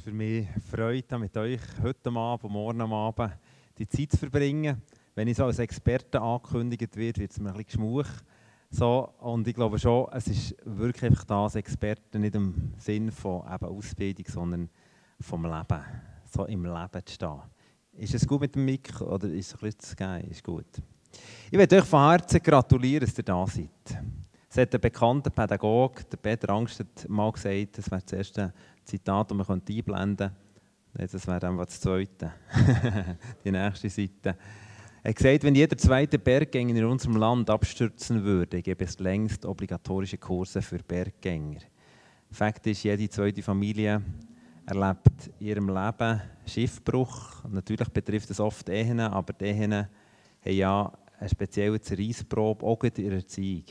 ist für mich Freude, mit euch heute Abend und morgen Abend die Zeit zu verbringen. Wenn ich so als Experte angekündigt wird, wird es mir ein bisschen geschmuch. So, und ich glaube schon, es ist wirklich einfach das Experte, nicht im Sinn von eben Ausbildung, sondern vom Leben. So im Leben zu stehen. Ist es gut mit dem Mic oder ist es ein bisschen zu gehen? Ist gut. Ich möchte euch von Herzen gratulieren, dass ihr da seid. Es hat ein bekannter Pädagoge, der Peter Angst, mal gesagt, das wäre das erste Zitat, das man einblenden könnte. Das wäre dann das zweite. Die nächste Seite. Er gesagt, wenn jeder zweite Berggänger in unserem Land abstürzen würde, gäbe es längst obligatorische Kurse für Berggänger. Fakt ist, jede zweite Familie erlebt in ihrem Leben Schiffbruch. Natürlich betrifft es oft Ehen, aber die Ehen haben ja eine spezielle Zerreissprobe, auch in der Erziehung.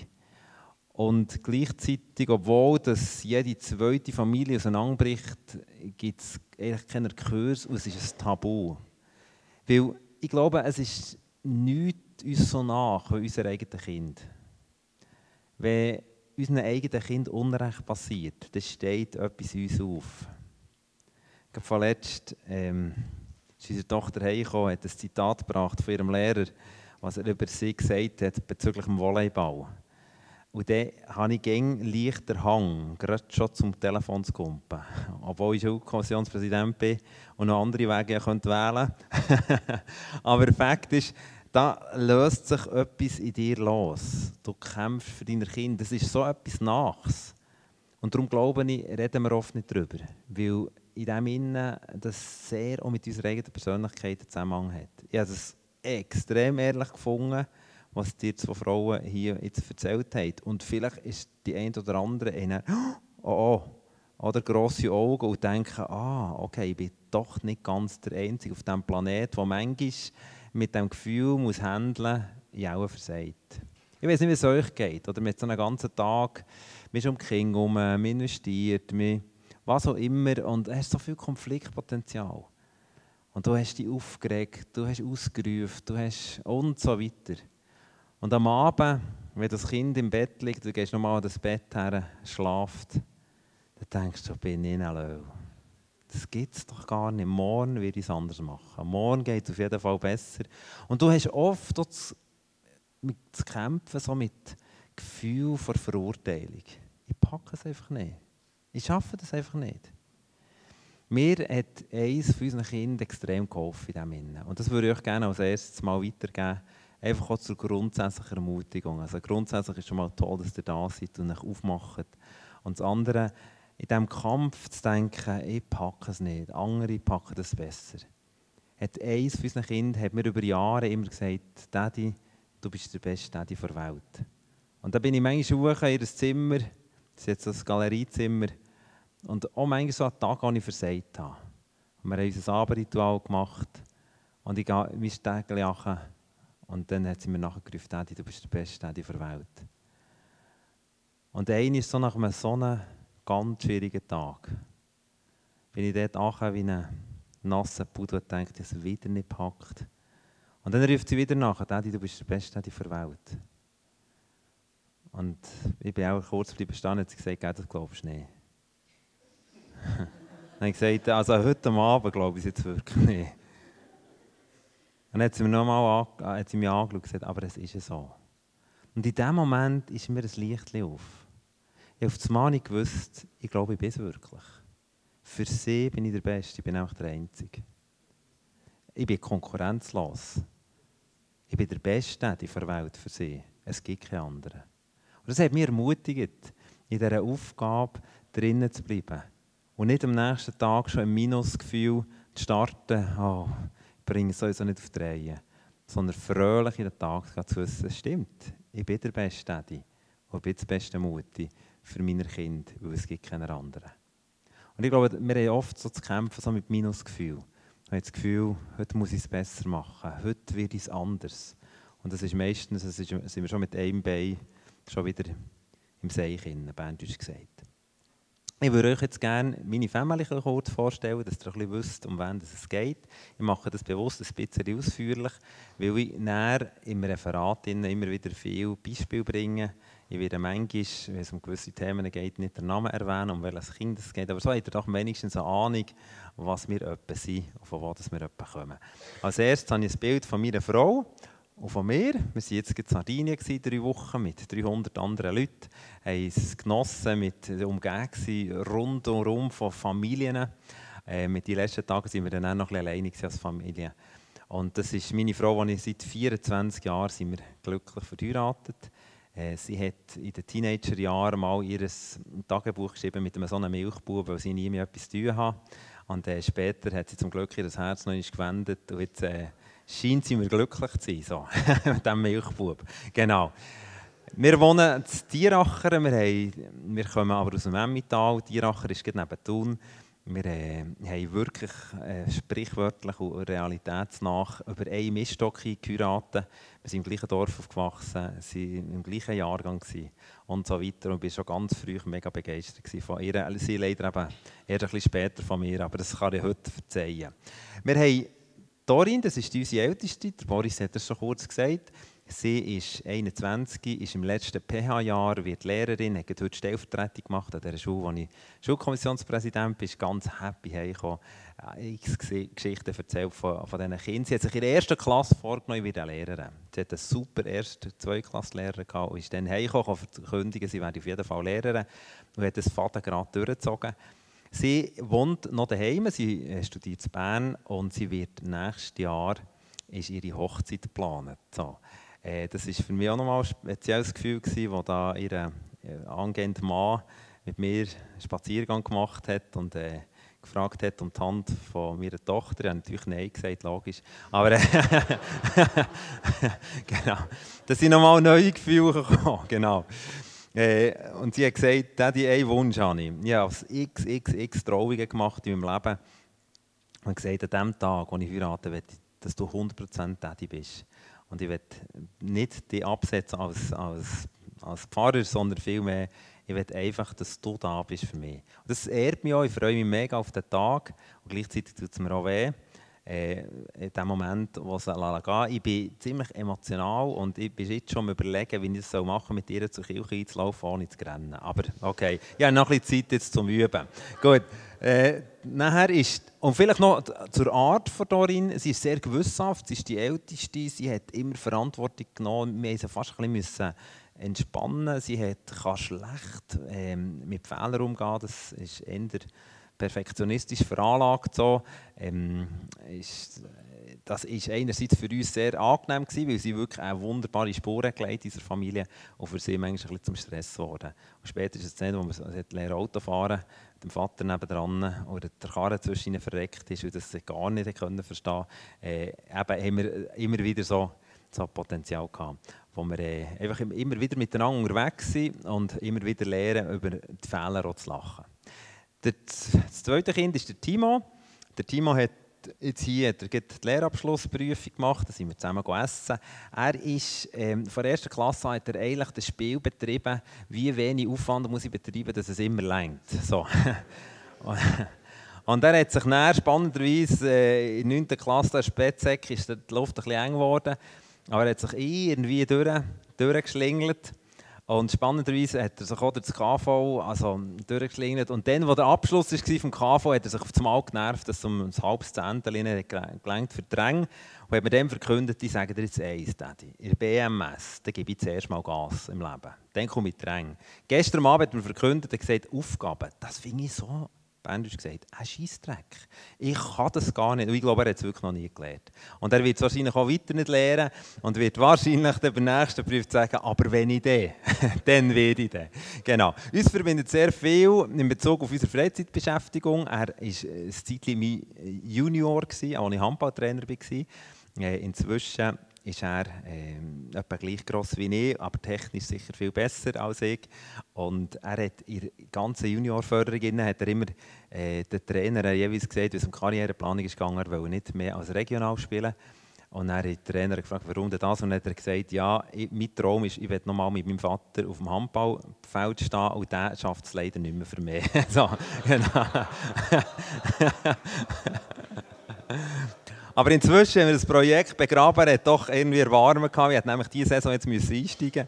Und gleichzeitig, obwohl das jede zweite Familie auseinanderbricht, gibt es eigentlich keinen Kurs und es ist ein Tabu. Weil ich glaube, es ist nichts uns so nach wie unser eigenes Kind. Wenn unserem eigenen Kind Unrecht passiert, dann steht etwas uns auf. Ich vorletzt ähm, ist unsere Tochter heimgekommen, hat ein Zitat gebracht von ihrem Lehrer, was er über sie gesagt hat bezüglich dem Volleyball. Und dann habe ich gäng leichter Hang, gerade schon zum Telefon zu kumpen. Obwohl ich Schulkommissionspräsident bin und noch andere Wege könnte wählen Aber der Fakt ist, da löst sich etwas in dir los. Du kämpfst für deine Kinder. Das ist so etwas Nachs. Und darum glaube ich, reden wir oft nicht darüber. Weil in dem Innen das sehr auch mit unserer eigenen Persönlichkeit Zusammenhang hat. Ich habe es extrem ehrlich gefunden was dir zwei Frauen hier jetzt erzählt haben. Und vielleicht ist die eine oder andere eine, oh, oh, oder grosse Augen und denken, ah, okay, ich bin doch nicht ganz der Einzige auf diesem Planeten, der manchmal mit dem Gefühl muss handeln, ja auch versagt. Ich weiß nicht, wie es euch geht. Oder mit so einem ganzen Tag, man ist um die Kinder herum, man investiert, man, was auch immer. Und du hast so viel Konfliktpotenzial. Und du hast dich aufgeregt, du hast ausgerufen, du hast und so weiter. Und am Abend, wenn das Kind im Bett liegt, du gehst nochmal an das Bett her, schlaft, dann denkst du, bin ich allein. Das gibt es doch gar nicht. Morgen werde ich es anders machen. Morgen geht es auf jeden Fall besser. Und du hast oft das, zu kämpfen, so mit Gefühl vor Verurteilung. Ich packe es einfach nicht. Ich schaffe das einfach nicht. Mir hat eines von unseren Kindern extrem geholfen in diesem Und das würde ich euch gerne als erstes mal weitergeben einfach auch zur grundsätzlichen Ermutigung. Also grundsätzlich ist schon mal toll, dass ihr da seid und euch aufmacht. Und das andere, in diesem Kampf zu denken, ich packe es nicht, andere packen das besser. Hat eines von unseren Kindern hat mir über Jahre immer gesagt, Daddy, du bist der beste Daddy der Welt. Und da bin ich manchmal hoch in ihr Zimmer, das ist jetzt das Galeriezimmer, und auch manchmal so einen Tag, den ich versagt habe. Und wir haben unser Abendritual gemacht und ich gehe mein Stägchen und dann hat sie mir nachher gerufen, Daddy, du bist der beste Daddy der Welt. Und einer ist so nach einem so einem ganz schwierigen Tag, bin ich dort angekommen wie ein nasser Pudel und denke, dass er wieder nicht packt. Und dann ruft sie wieder nach, Daddy, du bist der beste Daddy der Welt. Und ich bin auch kurz bleiben stehen und sie gesagt, das glaubst du nicht. dann habe ich gesagt, also heute Abend glaube ich es jetzt wirklich nicht. Und dann hat sie, mir nochmal an, äh, angeschaut und gesagt, aber es ist so. Und in dem Moment ist mir ein Licht auf. Ich habe auf das Mal nicht gewusst, ich glaube, ich bin es wirklich. Für sie bin ich der Beste, ich bin auch der Einzige. Ich bin konkurrenzlos. Ich bin der Beste in der Welt für sie. Es gibt keine anderen. Und das hat mich ermutigt, in dieser Aufgabe drinnen zu bleiben. Und nicht am nächsten Tag schon ein Minusgefühl zu starten. Oh, bringe es sowieso nicht auf die Reihe, sondern fröhlich in den Tag zu wissen, es stimmt, ich bin der beste Daddy und ich bin das beste Mutti für meine Kinder, weil es gibt keine anderen. Und ich glaube, wir haben oft so zu kämpfen so mit Minusgefühl. Wir haben das Gefühl, heute muss ich es besser machen, heute wird es anders. Und das ist meistens, das ist, sind wir schon mit einem Bein schon wieder im Seich, Berndeutsch gesagt. Ich würde euch jetzt gerne meine Familie kurz vorstellen, dass ihr ein bisschen wisst, um wen es geht. Ich mache das bewusst ein bisschen ausführlich, weil ich näher im Referat immer wieder viele Beispiele bringe. Ich werde manchmal, wenn es um gewisse Themen geht, nicht den Namen erwähnen, um welches Kind es geht. Aber so habt ihr doch wenigstens eine Ahnung, was wir etwa sind und von wo wir etwa kommen. Als erstes habe ich ein Bild von meiner Frau und von mir. Wir waren jetzt in Sardinien drei Wochen mit 300 anderen Leuten. Haben es genossen, mit umgeben rundum von Familien. Äh, mit den letzten Tagen waren wir dann auch noch ein bisschen alleine als Familie. Und das ist meine Frau, die ich seit 24 Jahren sind wir glücklich verheiratet. Äh, sie hat in den Teenagerjahren mal ihr Tagebuch geschrieben mit einem so einem Milchbub, weil sie nie mehr etwas zu tun hatte. Und äh, später hat sie zum Glück ihr Herz noch nicht gewendet und jetzt äh, scheint sie mir glücklich zu sein, so, mit diesem Milchbub. Genau. Wir wohnen in Tieracher, wir, wir kommen aber aus dem Emmental, Tieracher ist neben Thun. Wir äh, haben wirklich äh, sprichwörtlich und realitätsnah über einen Miststock geheiratet. Wir sind im gleichen Dorf aufgewachsen, waren im gleichen Jahrgang und so weiter. Und ich war schon ganz früh mega begeistert von ihr. Sie leider eben eher ein bisschen später von mir, aber das kann ich heute verzeihen. Wir haben Dorin, das ist unsere Älteste, Boris hat es schon kurz gesagt. Sie ist 21, ist im letzten PH-Jahr, wird Lehrerin, hat heute Stellvertretung gemacht an der Schule, wo ich Schulkommissionspräsident bin, ganz happy heimgekommen. X Geschichten erzählt von, von diesen Kindern. Sie hat sich in der ersten Klasse vorgenommen, wie Lehrerin. Sie hat einen super ersten Zweiklasslehrer gehabt und ist dann heimgekommen, verkündigen, sie werde auf jeden Fall Lehrerin und hat das Vater gerade durchgezogen. Sie wohnt noch daheim, sie studiert in Bern und sie wird nächstes Jahr ist ihre Hochzeit geplant. So. Äh, das war für mich auch nochmal ein spezielles Gefühl, gewesen, da ihr äh, angehender Mann mit mir einen Spaziergang gemacht hat und äh, gefragt hat um die Hand von meiner Tochter. Ich habe natürlich Nein gesagt, logisch. Aber äh, genau, das sind nochmal neue Gefühle gekommen. Genau. Äh, und sie hat gesagt, Daddy, einen Wunsch habe ich. Ich habe x, x, x Trauungen gemacht in meinem Leben. Und gesagt, an dem Tag, wo ich heirate, dass du 100% Daddy bist. Und ich will nicht die absetzen als, als, als Pfarrer, sondern vielmehr, ich will einfach, dass du da bist für mich. Und das ehrt mich auch, ich freue mich mega auf den Tag und gleichzeitig tut es mir auch weh. Äh, in dem Moment, wo es gehen Ich bin ziemlich emotional und ich bin jetzt schon überlegen, wie ich es machen soll, mit ihr zur Kirche einzulaufen, ohne zu rennen. Aber okay, ich habe noch ein bisschen Zeit jetzt zum Üben. Gut. Äh, nachher ist, und vielleicht noch zur Art von Dorin, sie ist sehr gewisshaft, sie ist die Älteste, sie hat immer Verantwortung genommen, wir mussten sie fast ein entspannen, sie hat, kann schlecht ähm, mit Fehlern umgehen, das ist eher perfektionistisch veranlagt. So. Ähm, ist, das war einerseits für uns sehr angenehm, gewesen, weil sie wirklich eine wunderbare Spuren in dieser Familie und für sie manchmal ein bisschen zum Stress geworden. Und später ist es dann, wo man Auto fahren dem Vater nebendran oder der Karre zwischen ihnen verreckt ist und das gar nicht können verstehen äh, eben haben wir immer wieder so, so Potenzial gehabt, wo wir äh, einfach immer wieder miteinander unterwegs sind und immer wieder lernen, über die Fehler zu lachen. Das zweite Kind ist der Timo. Der Timo hat jetzt hier hat er die Lehrabschlussprüfung gemacht, da sind wir zusammen essen. Er ist, ähm, von der ersten Klasse hat er eigentlich das Spiel betrieben, wie wenig Aufwand muss ich betreiben, dass es immer längt. So. Und er hat sich dann spannenderweise äh, in der 9. Klasse, der Spätsäck, ist die Luft ein bisschen eng geworden, aber er hat sich irgendwie durch, durchgeschlingelt. Und spannenderweise hat er sich auch das KV also, durchgeschlingelt. Und dann, wo der Abschluss war vom KV, hat er sich auf das Mal genervt, dass es um ein halbes Zehntel gelangt für die Ränge. Und hat mir dann verkündet, ich sage dir jetzt eins, Daddy, in der BMS, da gebe ich zuerst mal Gas im Leben. Dann komme ich die Ränge. Gestern Abend hat mir verkündet, er gesagt, Aufgaben, das finde ich so Berndeutsch gesagt, ein Scheissdreck. Ich kann das gar nicht. Und ich glaube, er hat es wirklich noch nie gelernt. Und er wird es wahrscheinlich auch weiter nicht lernen und wird wahrscheinlich beim nächsten Brief sagen, aber wenn ich den, dann werde ich den. Genau. Uns verbindet sehr viel in Bezug auf unsere Freizeitbeschäftigung. Er war ein Zeitchen mein Junior, als ich Handballtrainer war. Äh, inzwischen ist er äh, etwa gleich gross wie ich, aber technisch sicher viel besser als ich. Und er hat in der ganzen Juniorförderung hat er immer äh, den Trainer jeweils gesagt, wie es um Karriereplanung ist gegangen, er will nicht mehr als regional spielen. Und dann hat der Trainer gefragt, warum denn das? Und hat er gesagt, ja, mein Traum ist, ich will nochmal mit meinem Vater auf dem Handballfeld stehen und der schafft es leider nicht mehr für mich. so, genau. Aber inzwischen haben wir das Projekt begraben, hat doch irgendwie warm gehabt. Wir hätten nämlich diese Saison jetzt einsteigen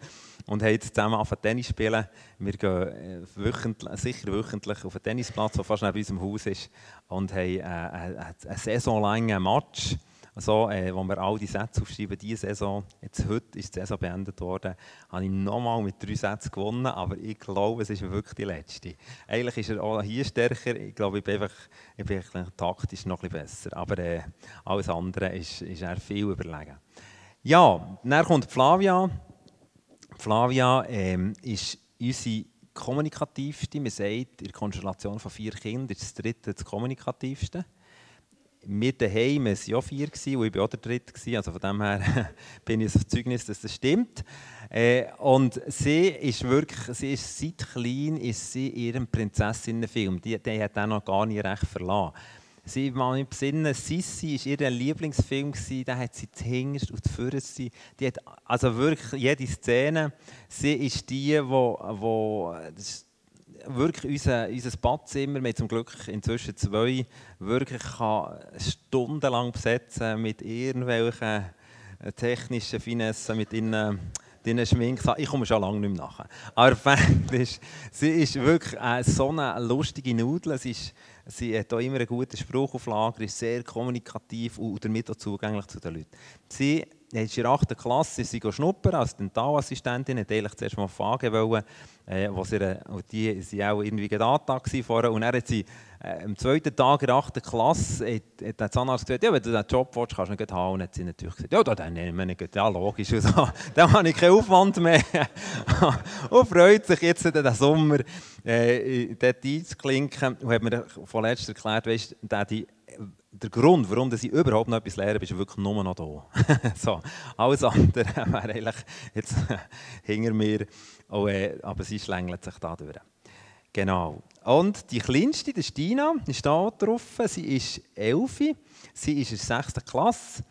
und haben jetzt zusammen angefangen Tennis spielen. Wir gehen äh, wöchentlich, sicher wöchentlich auf einen Tennisplatz, der fast neben unserem Haus ist, und haben äh, einen saisonlangen Match so, äh, wo wir all die Sätze aufschreiben, diese Saison, jetzt heute ist die Saison beendet worden, habe ich nochmal mit drei Sätzen gewonnen, aber ich glaube, es ist wirklich die letzte. Eigentlich ist er auch hier stärker, ich glaube, ich bin einfach, ich bin einfach taktisch noch ein besser, aber äh, alles andere ist, ist er viel überlegen. Ja, dann kommt Flavia. Flavia ähm, ist unsere kommunikativste, man sagt, in der Konstellation von vier Kindern ist das dritte das kommunikativste wir daheim waren ja vier und ich war auch der Dritte. Also von dem her bin ich auf Zeugnis, dass das stimmt. Äh, und sie ist wirklich, sie ist seit klein ist sie in ihrem Prinzessinnenfilm. Die, die hat auch noch gar nicht recht verlassen. Sie mal im Sinne, Sissi war ihr Lieblingsfilm, da hat sie zuhinterst und zuvorderst. Die hat also wirklich jede Szene, sie ist die, wo, wo wirklich unser, unser Badzimmer, wir zum Glück inzwischen zwei, wirklich kann stundenlang besetzen mit irgendwelchen äh, technischen Finessen, mit ihren, ihren Schminken. Ich komme schon lange nicht mehr nach. Aber ist, sie ist wirklich äh, so eine lustige Nudel. Sie, ist, sie hat auch immer einen guten Spruch auf Lager, ist sehr kommunikativ und damit auch zugänglich zu den Leuten. Sie in der 8. Klasse sie schnuppern als Dentalassistentin, hat eigentlich zuerst mal Fage wollen, äh, sie, und die waren auch irgendwie Data vorher. Und dann hat sie äh, am zweiten Tag in der 8. Klasse hat, hat der Zahnarzt gesagt, ja, wenn du diesen Job willst, kannst du nicht haben. Und hat sie natürlich gesagt, ja, dann nehmen wir nicht. Ja, logisch. Und so. Dann habe ich keinen Aufwand mehr. und freut sich jetzt den Sommer, äh, dort einzuklinken. Und hat mir vorletzt erklärt, weißt, die der Grund, warum ich überhaupt noch etwas lerne, ist wirklich nur noch da. so, alles andere wäre eigentlich jetzt hinter mir, oh, äh, aber sie schlängelt sich da durch. Genau. Und die Kleinste, die Stina, ist da drauf. Sie ist elf, sie ist in der 6. Klasse.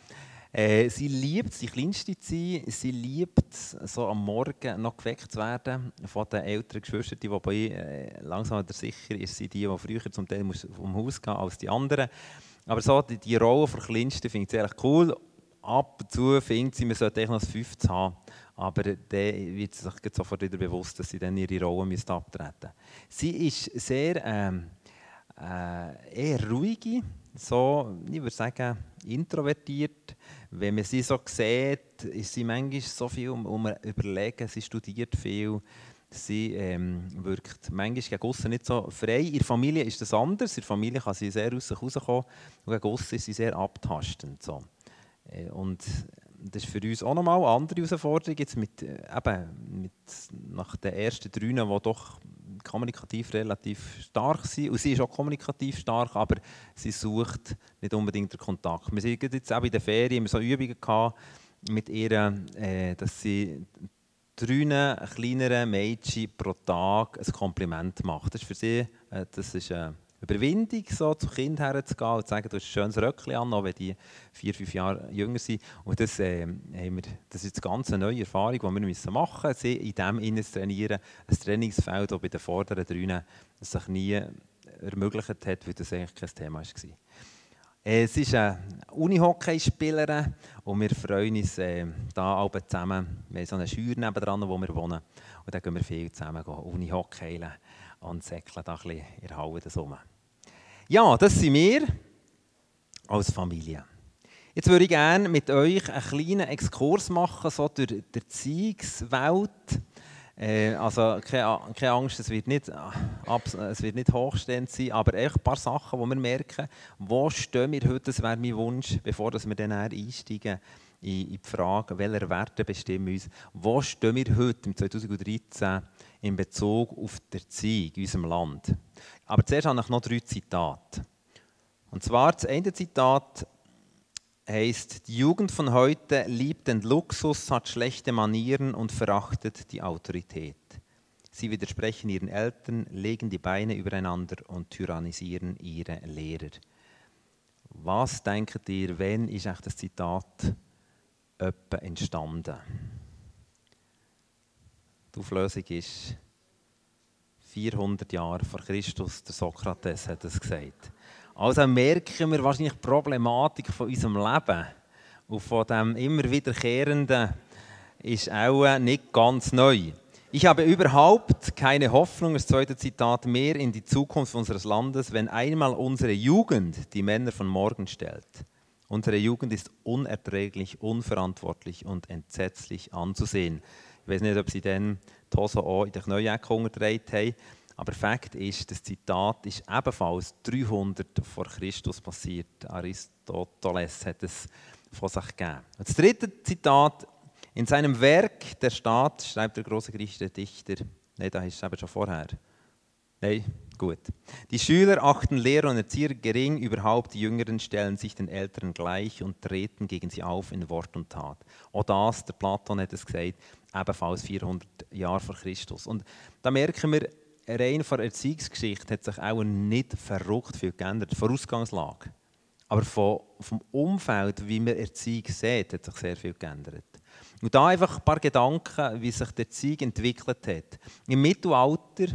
Äh, sie liebt es, die Kleinste zu sein. Sie liebt so am Morgen noch geweckt zu werden von den älteren Geschwistern, wobei äh, langsam oder sicher ist sie die, die früher zum Teil vom Haus gehen als die anderen. Aber so, die, die Rolle der Kleinsten finde ich eigentlich cool. Ab und zu findet sie, man sollte noch ein 15 haben. Aber dann wird sie sich sofort wieder bewusst, dass sie dann ihre Rolle abtreten müssen. Sie ist sehr ähm, äh, eher ruhige, so, ich würde sagen, introvertiert. Wenn man sie so sieht, ist sie manchmal so viel um, um überlegen, sie studiert viel. Sie ähm, wirkt manchmal gegen aussen nicht so frei. In der Familie ist das anders. In der Familie kann sie sehr aus sich rauskommen und gegen aussen ist sie sehr abtastend. So. Äh, und das ist für uns auch nochmal eine andere Herausforderung, jetzt mit, äh, eben, mit, nach den ersten drei, die doch kommunikativ relativ stark sind. Und sie ist auch kommunikativ stark, aber sie sucht nicht unbedingt den Kontakt. Wir sind jetzt auch in der Ferien, wir so Übungen gehabt mit ihr, äh, dass sie drei kleineren Mädchen pro Tag ein Kompliment macht. Das ist für sie äh, das ist eine Überwindung, so zum Kind herzugehen und zu sagen, du hast ein schönes Röckchen an, auch wenn die vier, fünf Jahre jünger sind. Und das, äh, haben wir, das ist eine ganz neue Erfahrung, die wir machen müssen, sie in dem Innen trainieren. Ein Trainingsfeld, das bei den vorderen drei sich nie ermöglicht hat, weil das eigentlich kein Thema war. Äh, es ist eine Unihockeyspielerin und wir freuen uns äh, alle zusammen. Wir haben so eine Schür nebenan, wo wir wohnen. Und da gehen wir viel zusammen Unihockeylen und säckeln da ein bisschen in der Halle. Ja, das sind wir als Familie. Jetzt würde ich gerne mit euch einen kleinen Exkurs machen, so durch die Erziehungswelt. Äh, also keine, Angst, es wird, nicht, es wird nicht hochstehend sein, aber echt ein paar Sachen, die wir merken, wo stehen wir heute, das wäre mein Wunsch, bevor wir dann einsteigen in, in die Frage, welche Werte bestimmen uns, wo stehen wir heute, im 2013, in Bezug auf die Erziehung in unserem Land. Aber zuerst habe ich noch drei Zitate. Und zwar das eine Zitat heißt, die Jugend von heute liebt den Luxus, hat schlechte Manieren und verachtet die Autorität. Sie widersprechen ihren Eltern, legen die Beine übereinander und tyrannisieren ihre Lehrer. Was denkt ihr, wann ist das Zitat etwa entstanden? Die Auflösung ist 400 Jahre vor Christus, der Sokrates hat es gesagt. Also merken wir wahrscheinlich die Problematik von unserem Leben und von dem immer wiederkehrenden ist auch nicht ganz neu. Ich habe überhaupt keine Hoffnung, das zweite Zitat, mehr in die Zukunft unseres Landes, wenn einmal unsere Jugend die Männer von morgen stellt. Unsere Jugend ist unerträglich, unverantwortlich und entsetzlich anzusehen. Ich weiß nicht, ob Sie dann die Hose auch in der Knäuecke unterdreht haben, aber Fakt ist, das Zitat ist ebenfalls 300 vor Christus passiert. Aristoteles hat es von sich gegeben. Das dritte Zitat in seinem Werk Der Staat schreibt der große griechische Dichter, nein, da ist es eben schon vorher. Nein, gut. Die Schüler achten Lehrer und Erzieher gering, überhaupt die Jüngeren stellen sich den Älteren gleich und treten gegen sie auf in Wort und Tat. Auch das, der Platon hat es gesagt, ebenfalls 400 Jahre vor Christus. Und da merken wir, rein von der Erziehungsgeschichte hat sich auch nicht verrückt viel geändert, Vorausgangslage. Aber vom Umfeld, wie man Erziehung sieht, hat sich sehr viel geändert. Und da einfach ein paar Gedanken, wie sich der Erziehung entwickelt hat. Im Mittelalter,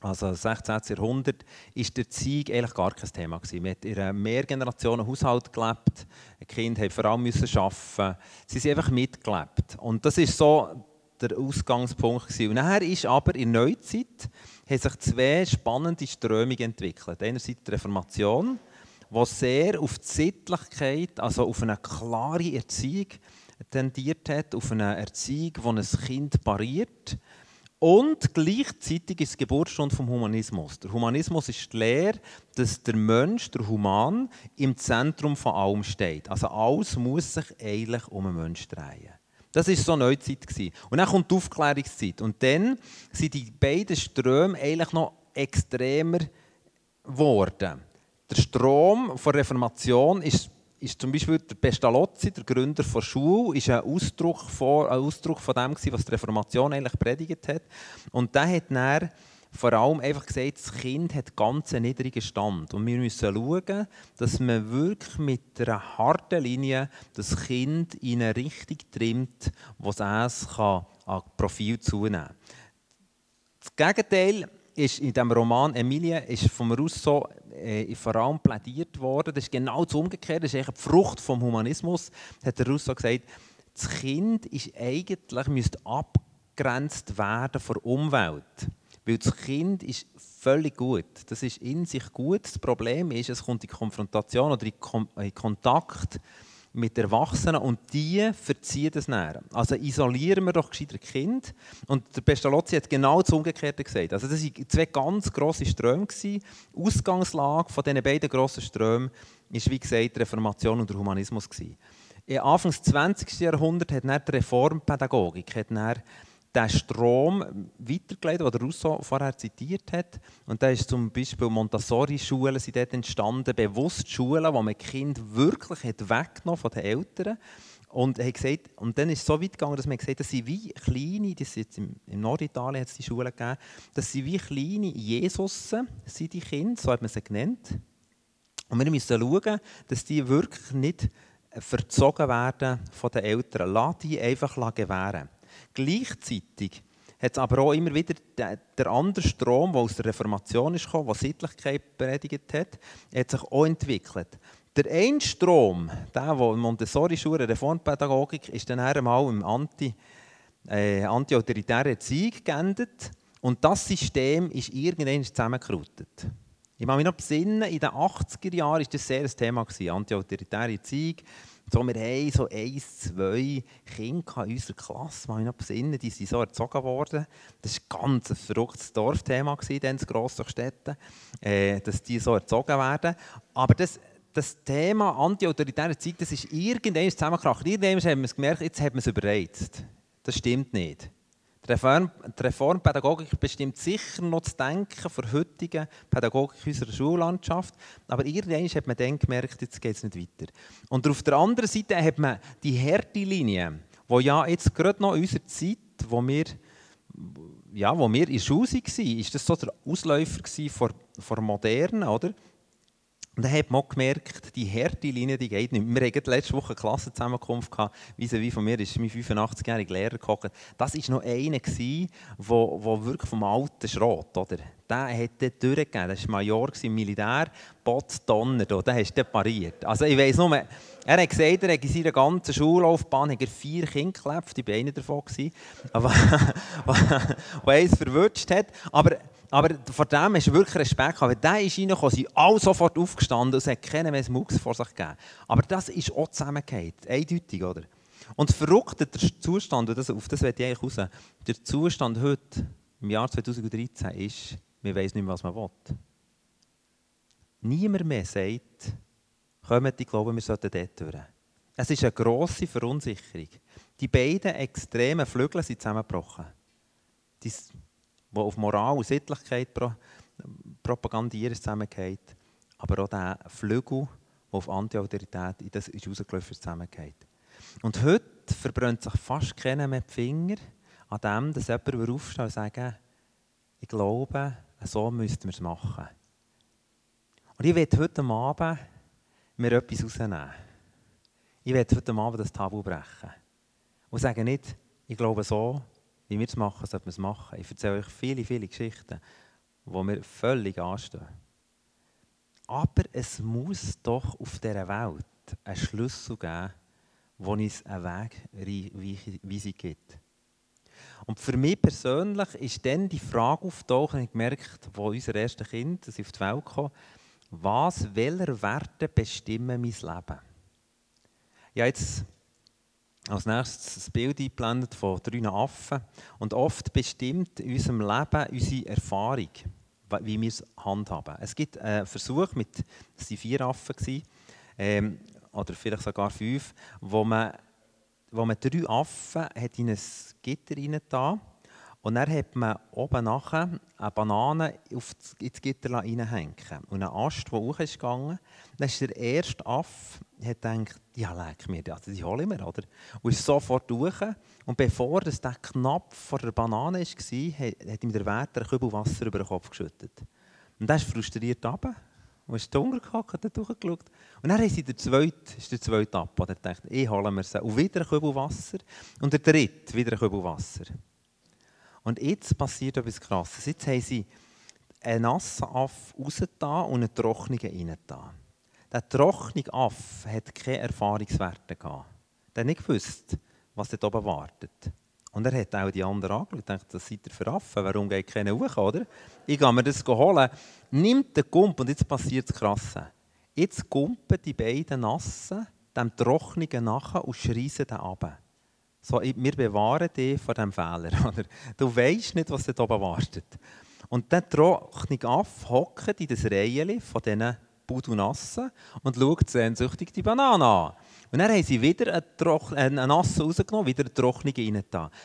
also 16. Jahrhundert, ist der Erziehung eigentlich gar kein Thema gewesen. Man hat in einem Mehrgenerationen-Haushalt gelebt. Die Kinder mussten vor allem arbeiten. Sie sind einfach mitgelebt. Und das ist so der Ausgangspunkt gewesen. Und nachher ist aber in der Neuzeit haben sich zwei spannende Strömungen entwickelt. Einerseits die Reformation, die sehr auf die Sittlichkeit, also auf eine klare Erziehung tendiert hat, auf eine Erziehung, die ein Kind pariert. Und gleichzeitig ist die Geburtsstunde vom Humanismus. Der Humanismus ist die Lehre, dass der Mensch, der Human, im Zentrum von allem steht. Also alles muss sich eigentlich um einen Mensch drehen. Das war so eine Neuzeit. Und dann kommt die Aufklärungszeit. Und dann sind die beiden Ströme eigentlich noch extremer geworden. Der Strom der Reformation ist ist zum Beispiel der Pestalozzi, der Gründer der Schule, ist ein Ausdruck von, ein Ausdruck von dem, was die Reformation eigentlich predigt hat. Und der hat dann vor allem einfach gesagt, das Kind hat ganz einen niedrigen Stand. Und wir müssen schauen, dass man wirklich mit einer harten Linie das Kind in eine Richtung trimmt, wo es an Profil zunehmen kann. Das Gegenteil ist in dem Roman Emilie ist vom Rousseau äh, vor allem plädiert worden. Das ist genau das Umgekehrte. Das ist eigentlich die Frucht vom Humanismus. Hat der Rousseau gesagt, das Kind ist eigentlich müsste abgrenzt werden von der Umwelt. Weil das Kind ist völlig gut. Das ist in sich gut. Das Problem ist, es kommt in Konfrontation oder in Kontakt mit Erwachsenen und die verziehen das näher. Also isolieren wir doch gescheiter Kind. Und der Pestalozzi hat genau das Umgekehrte gesagt. Also das waren zwei ganz grosse Ströme. Die Ausgangslage von diesen beiden grossen Strömen ist, wie gesagt, die Reformation und der Humanismus. Im Anfang des 20. Jahrhunderts hat dann die Reformpädagogik hat dann den Strom weitergeleitet, den Rousseau vorher zitiert hat. Und da ist zum Beispiel Montessori-Schulen sind dort entstanden, bewusst Schulen, wo man Kind wirklich hat weggenommen von den Eltern. Und, hat gesagt, und dann ist es so weit gegangen, dass man gesagt hat, dass sie wie kleine, das jetzt im, im Norditalien hat es die Schulen gegeben, dass sie wie kleine Jesus sind, die Kinder, so hat man sie genannt. Und wir müssen schauen, dass die wirklich nicht verzogen werden von den Eltern. Lass die einfach gewähren. Gleichzeitig hat es aber auch immer wieder der, andere Strom, der aus der Reformation ist gekommen, der Sittlichkeit predigt hat, hat sich auch entwickelt. Der eine Strom, der, der Montessori-Schule Reformpädagogik, ist dann einmal im Anti, äh, anti-autoritären Erziehung geendet. Und das System ist irgendwann zusammengerottet. Ich kann mich noch besinnen, in den 80er Jahren war das sehr ein Thema, anti-autoritäre Erziehung. So, wir haben so ein, zwei Kinder in unserer Klasse, ich noch besinnen, die sind so erzogen worden. Das war ein ganz verrücktes Dorfthema in Grossstädten, äh, dass die so erzogen werden. Aber das, das Thema anti-autoritäre Zeit, das ist irgendwann zusammengekracht. Irgendwann haben wir gemerkt, jetzt hat man es überreizt. Das stimmt nicht. Reform, die Reformpädagogik bestimmt sicher noch das Denken der heutigen Pädagogik unserer Schullandschaft. Aber irgendwann hat man dann gemerkt, jetzt geht es nicht weiter. Und auf der anderen Seite hat man die Härtelinie, die ja jetzt gerade noch in unserer Zeit, wo wir, ja, wo wir in der Schule waren, ist das so der Ausläufer vor, vor Modernen, oder? Und dann hat man gemerkt, die harte Linie, die geht nicht. Wir hatten letzte Woche eine Klassenzusammenkunft, wie von mir ist mein 85-jähriger Lehrer gekommen. Das war noch einer, der wirklich vom alten Schrot, oder? Der hat dort durchgegeben. Das war Major im Militär, Botz Donner, der hast du pariert. Also ich weiss nur, er hat gesagt, er hat in seiner ganzen Schullaufbahn hat er vier Kinder geklebt, die Beine davon waren, die eins verwünscht hat. Aber aber vor dem hast du wirklich Respekt gehabt. Weil der ist reingekommen, sind alle sofort aufgestanden und es hat keinen mehr Mucks vor sich gegeben. Aber das ist auch zusammengehört. Eindeutig, oder? Und verrückt der Zustand, und das, auf das möchte ich eigentlich raus, der Zustand heute, im Jahr 2013, ist, wir wissen nicht mehr, was man will. Niemand mehr sagt, kommt, ich glaube, wir sollten dort durch. Es ist eine grosse Verunsicherung. Die beiden extremen Flügel sind zusammengebrochen. Die die auf Moral und Sittlichkeit propagandieren, zusammengeht. Aber auch der Flügel, der auf Anti-Autorität, das ist rausgelaufen, zusammengeht. Und heute verbrennt sich fast keiner mehr die Finger an dem, dass jemand aufsteht und sagt, ich glaube, so müssten wir es machen. Und ich werde heute Abend mir etwas rausnehmen. Ich werde heute Abend das Tabu brechen. Und sagen nicht, ich glaube so, wie wir es machen, sollten wir es machen. Ich erzähle euch viele, viele Geschichten, die mir völlig anstehen. Aber es muss doch auf dieser Welt einen Schlüssel geben, wo uns einen Wegweisung gibt. Und für mich persönlich ist dann die Frage auftaucht, ich gemerkt, wo unser erstes Kind das auf die Welt kam, was, welche Werte bestimmen mein Leben? Ja, jetzt als nächstes ein Bild eingeblendet von drei Affen. Und oft bestimmt in unserem Leben unsere Erfahrung, wie wir es handhaben. Es gibt einen Versuch mit, es vier Affen, ähm, oder vielleicht sogar fünf, wo man, wo man drei Affen hat in ein Gitter reingetan und dann hat man oben nachher eine Banane auf das, ins Gitter hineinhängen Und ein Ast, der hoch ist dann ist der erste Affe, hat gedacht, ja, leck mir, also die hole ich mir, oder? Und ist sofort durch. Und bevor das der knapp vor der Banane war, hat ihm der Wärter ein Kübel Wasser über den Kopf geschüttet. Und er ist frustriert runter und ist dunkel gehackt, hat durchgeschaut. Und dann ist der zweite, ist der zweite ab, der dachte, ich hole mir sie. Und wieder ein Kübel Wasser. Und der dritte, wieder ein Kübel Wasser. Und jetzt passiert etwas Krasses. Jetzt haben sie einen nassen Aff rausgetan und einen trockenen reingetan. Der trockene Aff hat keine Erfahrungswerte gehabt. Er hat nicht gewusst, was dort oben wartet. Und er hat auch die anderen angeschaut und gedacht, das seid ihr für Affen, warum geht keiner hoch, oder? Ich gehe mir das holen, nimmt den Gump und jetzt passiert das Krasse. Jetzt gumpen die beiden Nassen dem Trockenen nachher und schreien den runter. So, wir bewahren dich vor diesem Fehler. Oder? Du weißt nicht, was dort oben wartet. Und dann trocknet Aff hockt in das Reihen von diesen Budunassen und schaut sehnsüchtig die Banane an. Und dann haben sie wieder einen, Troch einen Nassen rausgenommen, wieder eine Trocknung rein.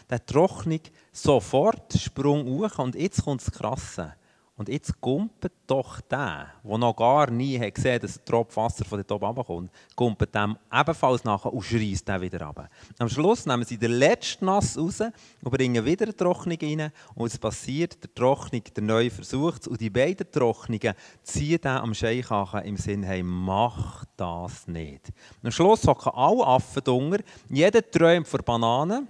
Der Trocknung sofort Sprung hoch und jetzt kommt das Krasse. Und jetzt kumpelt doch der, der noch gar nie hat gesehen hat, dass ein Tropf Wasser von dort oben runterkommt, kumpelt dem ebenfalls nachher und schreist den wieder runter. Am Schluss nehmen sie den letzten Nass raus und bringen wieder eine Trocknung rein. Und es passiert, der Trocknung, der neue versucht Und die beiden Trocknungen ziehen den am Scheichachen im Sinne, hey, mach das nicht. Am Schluss hocken alle Affen drunter, jeder träumt vor Bananen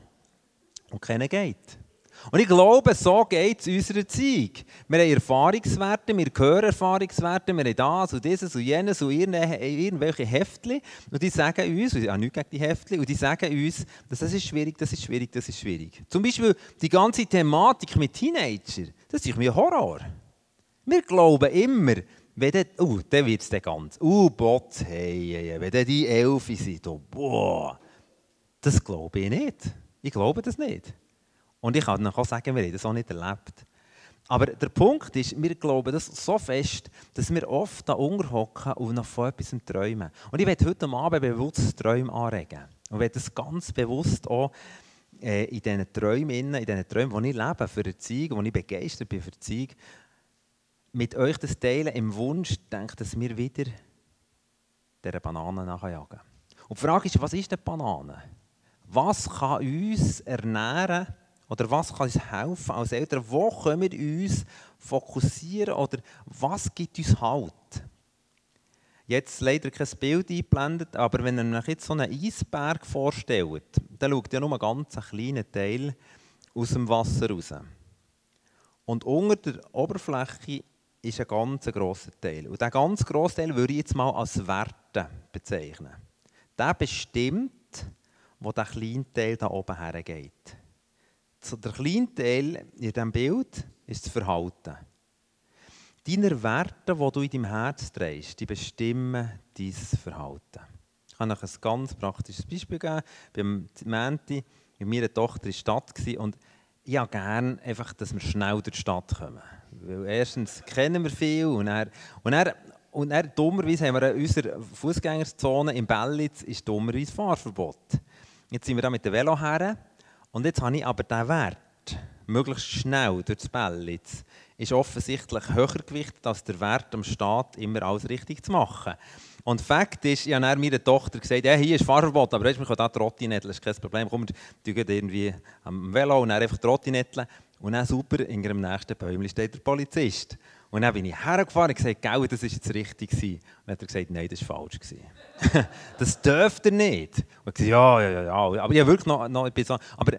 und keiner geht. Und ich glaube, so geht es unserer Zeit. Wir haben Erfahrungswerte, wir hören Erfahrungswerte, wir haben das und dieses und jenes und irgendwelche Heftchen. Und die sagen uns, ja nicht gegen die Heftchen, und die sagen uns, das ist schwierig, das ist schwierig, das ist schwierig. Zum Beispiel die ganze Thematik mit Teenager, das ist mir Horror. Wir glauben immer, wenn dann, uh, dann wird es dann ganz, uh, Bot, hey, hey, wenn dann die Elfi sind, oh, boah, das glaube ich nicht. Ich glaube das nicht. Und ich kann auch sagen, wir haben das auch nicht erlebt. Aber der Punkt ist, wir glauben das so fest, dass wir oft da unterhocken und noch von etwas träumen. Und ich werde heute Abend bewusst Träume anregen. Und werde das ganz bewusst auch äh, in diesen Träumen, in diesen Träumen, die ich lebe, für Erziehung, wo ich begeistert bin für Erziehung, mit euch das teilen im Wunsch, denke, dass wir wieder dieser Banane nachjagen. Und die Frage ist, was ist eine Banane? Was kann uns ernähren, oder was kann uns helfen als Eltern? Wo können wir uns fokussieren? Oder was gibt uns Halt? Jetzt leider kein Bild eingeblendet, aber wenn ihr euch jetzt so einen Eisberg vorstellt, dann schaut ja nur ein ganz kleiner Teil aus dem Wasser raus. Und unter der Oberfläche ist ein ganz grosser Teil. Und diesen ganz grossen Teil würde ich jetzt mal als Werte bezeichnen. Der bestimmt, wo der kleine Teil da oben hergeht. So, der kleine Teil in diesem Bild ist das Verhalten. Deine Werte, die du in deinem Herz trägst, die bestimmen dein Verhalten. Ich kann euch ein ganz praktisches Beispiel geben. Beim Menti, mit meiner Tochter in der Stadt und ich habe gerne einfach, dass wir schnell durch die Stadt kommen. Weil erstens kennen wir viel und er und er und er, dummerweise haben wir in unserer Fußgängerzone im Bellitz ist dummerweise Fahrverbot. Jetzt sind wir da mit dem Velo her und jetzt habe ich aber den Wert, möglichst schnell durch das Bellitz, ist offensichtlich höher gewichtet als der Wert am Staat, immer alles richtig zu machen. Und Fakt ist, ich habe meiner Tochter gesagt, ja, hier ist Fahrverbot, aber weißt, wir können da Trottinetteln, das ist kein Problem. Komm, wir gehen irgendwie am Velo und dann einfach Trottinetteln. Und dann super, in einem nächsten Bäumchen steht der Polizist. Und dann bin ich hergefahren und gesagt, Gell, das war jetzt richtig. Und dann hat er gesagt, nein, das war falsch. das dürft ihr nicht. Und ich gesagt, ja, ja, ja, ja. Aber ich habe wirklich noch, noch ein bisschen... Aber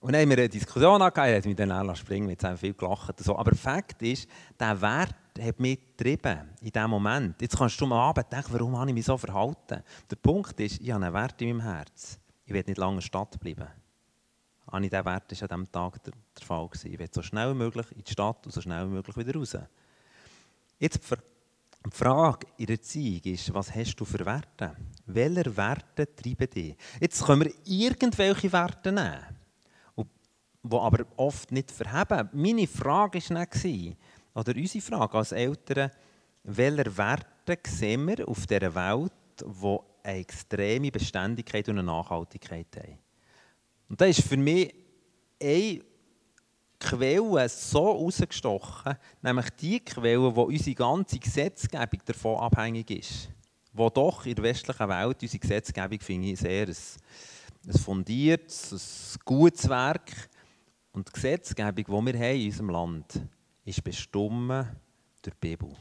und dann haben wir eine Diskussion angehört, er hat mich dann springen, jetzt haben wir viel gelacht. So. Aber Fakt ist, der Wert hat mich getrieben in diesem Moment. Jetzt kannst du mal Abend denken, warum habe ich mich so verhalten? Der Punkt ist, ich habe einen Wert in meinem Herz. Ich werde nicht lange in der Stadt bleiben. Ich diesen Wert war an diesem Tag der, Fall. Ich werde so schnell wie möglich in die Stadt und so schnell wie möglich wieder raus. Jetzt die Frage in der Erziehung ist, was hast du für Werte? Welche Werte treiben dich? Jetzt können wir irgendwelche Werte nehmen die aber oft nicht verheben. Meine Frage war nicht, oder unsere Frage als Eltern, welche Werte sehen wir auf dieser Welt, die eine extreme Beständigkeit und eine Nachhaltigkeit haben. Und da ist für mich eine Quelle so herausgestochen, nämlich die Quelle, wo unsere ganze Gesetzgebung davon abhängig ist. Wo doch in der westlichen Welt unsere Gesetzgebung, finde ich, sehr ein, ein fundiertes, ein gutes Werk und die Gesetzgebung, die wir haben in unserem Land, ist bestimmt durch die Bibel.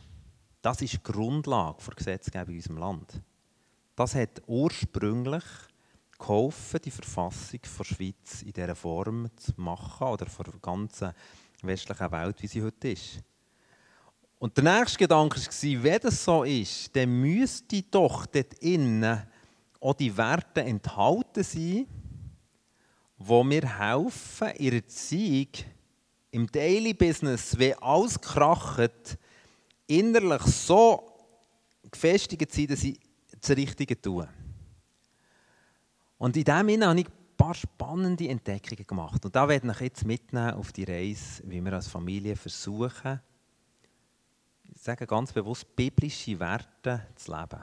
Das ist die Grundlage der Gesetzgebung in unserem Land. Das hat ursprünglich geholfen, die Verfassung der Schweiz in dieser Form zu machen oder der ganzen westlichen Welt, wie sie heute ist. Und der nächste Gedanke war, wenn das so ist, dann müsste doch dort innen auch die Werte enthalten sein, wo mir helfen, der Erziehung, im Daily Business, wie alles kracht, innerlich so gefestigt sind, dass ich das Richtige tue. Und in diesem Sinne habe ich ein paar spannende Entdeckungen gemacht. Und da werde ich jetzt mitnehmen auf die Reise, wie wir als Familie versuchen, ich sage ganz bewusst, biblische Werte zu leben.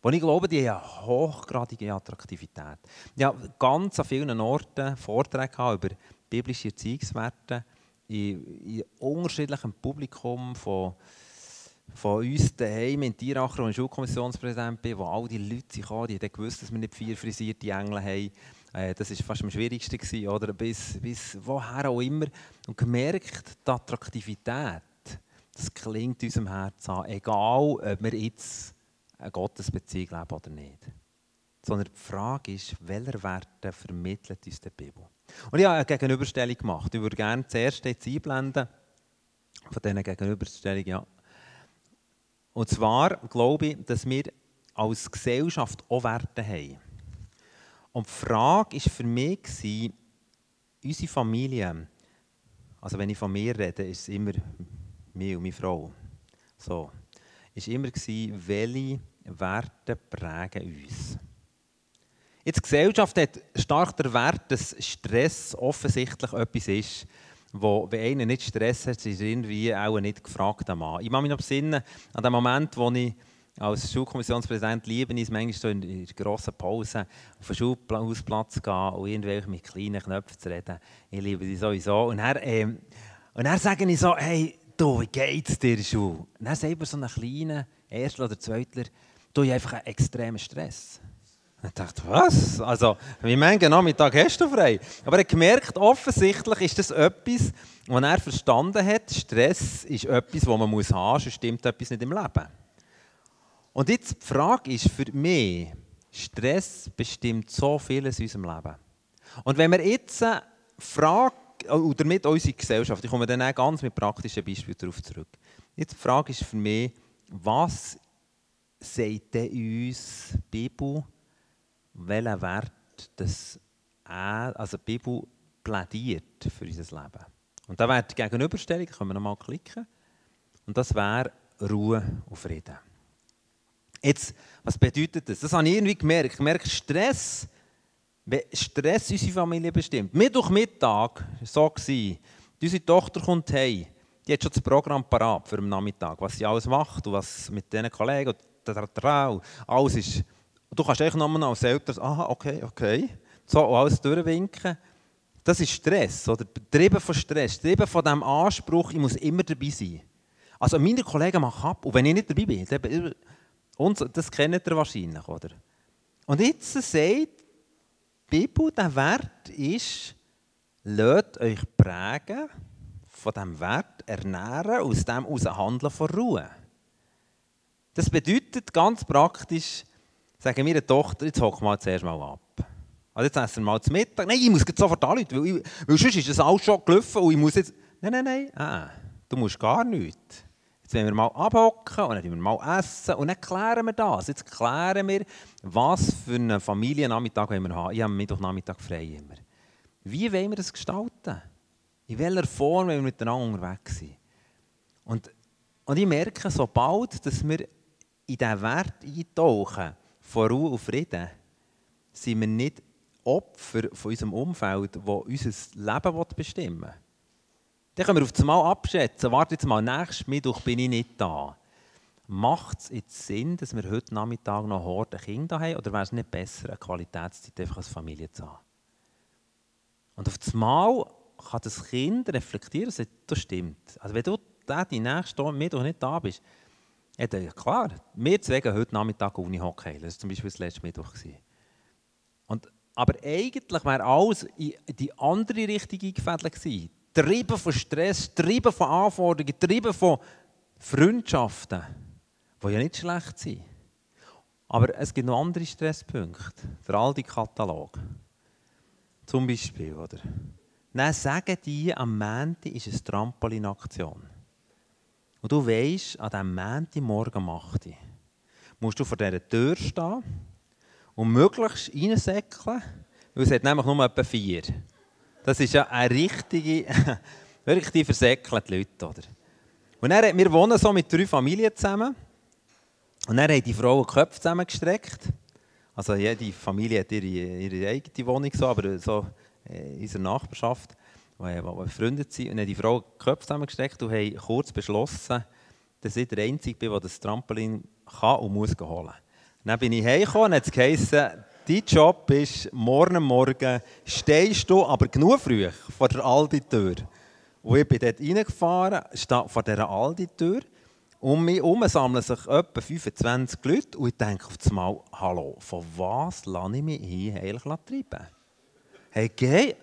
Und ich glaube, die haben eine hochgradige Attraktivität. Ich habe ganz an vielen Orten Vorträge über biblische Erziehungswerte in, in unterschiedlichem Publikum von, von uns daheim in Tieracher, wo ich Schulkommissionspräsident bin, wo all die Leute kamen, die haben gewusst, dass wir nicht vier frisierte Engel haben. Äh, das war fast am schwierigsten, gewesen, oder? Bis, bis woher auch immer. Und gemerkt, die Attraktivität, das klingt unserem Herzen an, egal ob wir jetzt eine Gottesbeziehung leben oder nicht. Sondern die Frage ist, welche Werte vermittelt uns die Bibel? Und ich habe eine Gegenüberstellung gemacht. Ich würde gerne zuerst jetzt einblenden von diesen Gegenüberstellungen. Ja. Und zwar glaube ich, dass wir als Gesellschaft auch Werte haben. Und die Frage war für mich, unsere Familie, also wenn ich von mir rede, ist es immer mir und meine Frau. So, ist immer welche Werte prägen uns. Jetzt, die Gesellschaft hat stark den Wert, dass Stress offensichtlich etwas ist, wo, wenn einer nicht Stress hat, ist irgendwie auch nicht gefragt Mann. Ich mache mich noch besinnen an den Moment, wo ich als Schulkommissionspräsident liebe es manchmal so in der grossen Pause auf den Schulhausplatz gehen und irgendwelche mit kleinen Knöpfen zu reden. Ich liebe sie sowieso. Und dann, ähm, und dann sage ich so, hey, du, wie geht's dir in Schule? Und dann sagt so einen kleinen Erstler oder Zweitler, du hast einfach einen extremen Stress. Ich dachte, was? Also, wie manchen Nachmittag hast du frei? Aber er gemerkt, offensichtlich ist das etwas, was er verstanden hat. Stress ist etwas, das man muss haben muss, sonst stimmt etwas nicht im Leben. Und jetzt die Frage ist für mich, Stress bestimmt so vieles in unserem Leben. Und wenn wir jetzt äh, fragen, und damit unsere Gesellschaft, ich komme dann auch ganz mit praktischen Beispielen darauf zurück. Jetzt die Frage ist für mich, was sagt denn uns die Bibel, welchen Wert das, also die Bibel plädiert für unser Leben? Und da wäre die Gegenüberstellung, können wir nochmal klicken, und das wäre Ruhe und Frieden. Jetzt, was bedeutet das? Das habe ich irgendwie gemerkt. Ich merke, Stress, Stress unsere Familie bestimmt. Mittwochmittag war so. Unsere Tochter kommt heim. Die hat schon das Programm parat für den Nachmittag, was sie alles macht und was mit diesen Kollegen und alles ist. Du kannst eigentlich nochmal als Eltern sagen, aha, okay, okay. So, und alles durchwinken. Das ist Stress, oder? Betrieben von Stress, betrieben von diesem Anspruch, ich muss immer dabei sein. Also meine Kollegen machen ab, und wenn ich nicht dabei bin, dann, und das kennt ihr wahrscheinlich, oder? Und jetzt sagt die Bibel, der Wert ist, lasst euch prägen von diesem Wert, ernähren, aus dem aus Handeln von Ruhe. Das bedeutet ganz praktisch, sagen der Tochter, jetzt hock mal zuerst mal ab. Also jetzt essen wir mal zu Mittag. Nein, ich muss jetzt sofort anrufen, weil, weil sonst ist das alles schon gelaufen und ich muss jetzt... Nein, nein, nein, ah, du musst gar nichts. Jetzt wollen wir mal abhocken und dann wir mal essen und dann klären wir das. Jetzt klären wir, was für einen Familiennachmittag wir haben. Ich habe Mittwochnachmittag frei immer. Wie wollen wir das gestalten? In welcher Form wollen wir miteinander unterwegs sein? Und, und ich merke, sobald dass wir in diesen Wert eintauchen, von Ruhe und Frieden, sind wir nicht Opfer von unserem Umfeld, das unser Leben bestimmen will. Dann können wir auf das Mal abschätzen, warte jetzt mal, nächsten Mittwoch bin ich nicht da. Macht es jetzt Sinn, dass wir heute Nachmittag noch Horde Kinder haben, oder wäre es nicht besser, eine Qualitätszeit einfach als Familie zu haben? Und auf das Mal kann das Kind reflektieren, dass das stimmt. Also wenn du die nächste Mittwoch nicht da bist, ja, klar, wir zwei gehen heute Nachmittag Uni Hockey. Das war zum Beispiel das letzte Mittwoch. Und, aber eigentlich wäre alles in die andere Richtung eingefädelt gewesen. Treiben von Stress, Treiben von Anforderungen, Treiben von Freundschaften, die ja nicht schlecht sind. Aber es gibt noch andere Stresspunkte. Der alte Katalog. Zum Beispiel, oder? Dann sagen die, am Montag ist eine Trampolinaktion. Und du weisst, an diesem Montagmorgen macht die. Musst du vor dieser Tür stehen und möglichst reinsäckeln, weil es hat nämlich nur etwa vier. Das ist ja eine richtige, wirklich die versäckelten Leute, oder? Und dann, wir wohnen so mit drei Familien zusammen. Und dann haben die Frauen die Köpfe zusammengestreckt. Also jede Familie hat ihre, ihre eigene Wohnung, so, aber so in unserer Nachbarschaft, die, die befreundet sind. Und haben die Frauen die Köpfe zusammengestreckt und haben kurz beschlossen, dass ich der Einzige bin, der das Trampolin kann und muss holen. Dann bin ich heimgekommen und hat es geheißen, Dein Job ist, morgen Morgen stehst du, aber genug früh, vor der Aldi-Tür. Und ich bin dort reingefahren, stehe vor dieser Aldi-Tür. Um mich herum sammeln sich etwa 25 Leute und ich denke auf einmal, hallo, von was lasse ich mich hier heilig treiben? Hey, geh!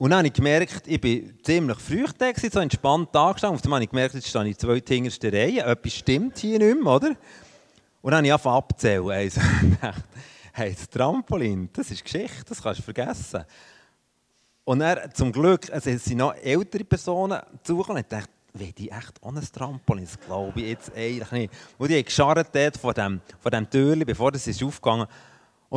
Und dann habe ich gemerkt, ich bin ziemlich früh da, so entspannt da gestanden. Auf einmal habe ich gemerkt, jetzt stehe ich zwei hintersten Reihen. Etwas stimmt hier nicht mehr, oder? Und dann habe ich angefangen abzählen. Also, hey, das Trampolin, das ist Geschichte, das kannst du vergessen. Und dann, zum Glück, es sind noch ältere Personen zugekommen und ich dachte, will die echt ohne Trampolin? Das glaube ich jetzt eigentlich nicht. Und die haben gescharrt von dem, von dem Türchen, bevor das ist Und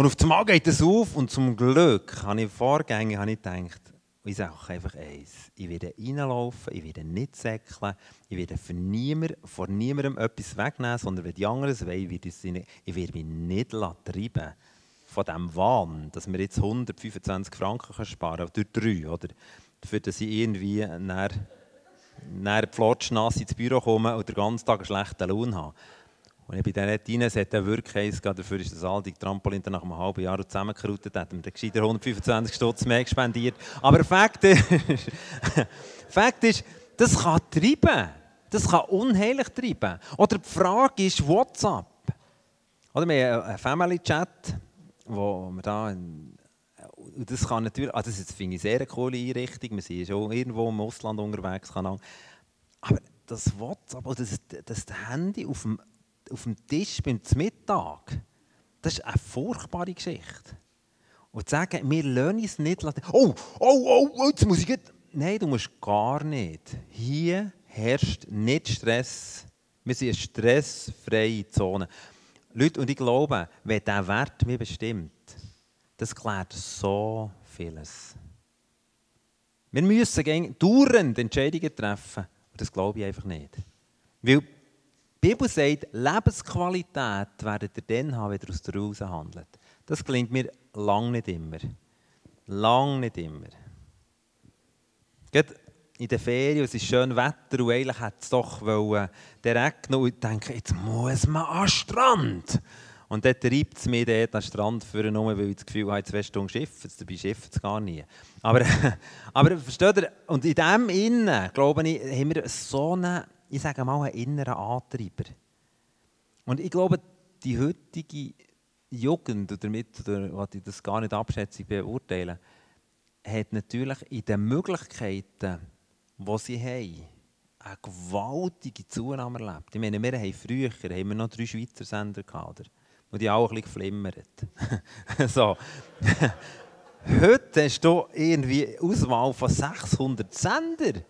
auf einmal geht es auf und zum Glück habe ich Vorgänge habe ich gedacht, ich sage einfach eins, ich werde reinlaufen, ich werde nicht säckeln, ich werde für niemand, vor niemandem etwas wegnehmen, sondern wenn die anderen es wollen, ich, werde mich nicht treiben von diesem Wahn, dass wir jetzt 125 Franken sparen können, durch drei, oder? Dafür, dass ich irgendwie nach, nach Flotschnass ins Büro komme und den ganzen Tag einen schlechten Lohn habe. Und ich bin dann nicht rein, es hat dann wirklich eins dafür ist das alte Trampolin nach einem halben Jahr zusammengerautet, hat mir dann gescheiter 125 Stutz mehr gespendiert. Aber Fakt ist, Fakt ist, das kann treiben. Das kann unheilig treiben. Oder die Frage ist WhatsApp. Oder wir haben einen Family-Chat, wo wir da in, das kann natürlich, also das finde ich sehr eine coole Einrichtung. Wir sind schon irgendwo im Ausland unterwegs. Aber das WhatsApp oder das, das Handy auf dem auf dem Tisch beim Mittag, das ist eine furchtbare Geschichte. Und zu sagen, wir lassen es nicht. Oh, oh, oh, oh, jetzt muss ich. Nicht. Nein, du musst gar nicht. Hier herrscht nicht Stress. Wir sind eine stressfreie Zone. Leute, und ich glaube, wenn dieser Wert mich bestimmt, das klärt so vieles. Wir müssen dauernd Entscheidungen treffen. Und das glaube ich einfach nicht. Weil die Bibel sagt, Lebensqualität werdet ihr dann haben, wenn ihr aus der Ruhe handelt. Das klingt mir lang nicht immer. Lang nicht immer. Gerade in den Ferien, es ist schön Wetter und eigentlich hätte es doch direkt noch, denke, jetzt muss man an den Strand. Und dann treibt es mich dort an den Strand nur, weil ich das Gefühl habe, zwei Stunden schiffen, dabei schifft es gar nie. Aber, aber versteht ihr, und in dem Innen, glaube ich, haben wir so einen, ich sage mal, einen inneren Antreiber. Und ich glaube, die heutige Jugend, und damit oder, ich das gar nicht abschätzig beurteilen, hat natürlich in den Möglichkeiten, die sie haben, eine gewaltige Zunahme erlebt. Ich meine, wir haben früher haben wir noch drei Schweizer Sender gehabt, oder? die auch ein bisschen geflimmert. so. Heute hast du irgendwie Auswahl von 600 Sender.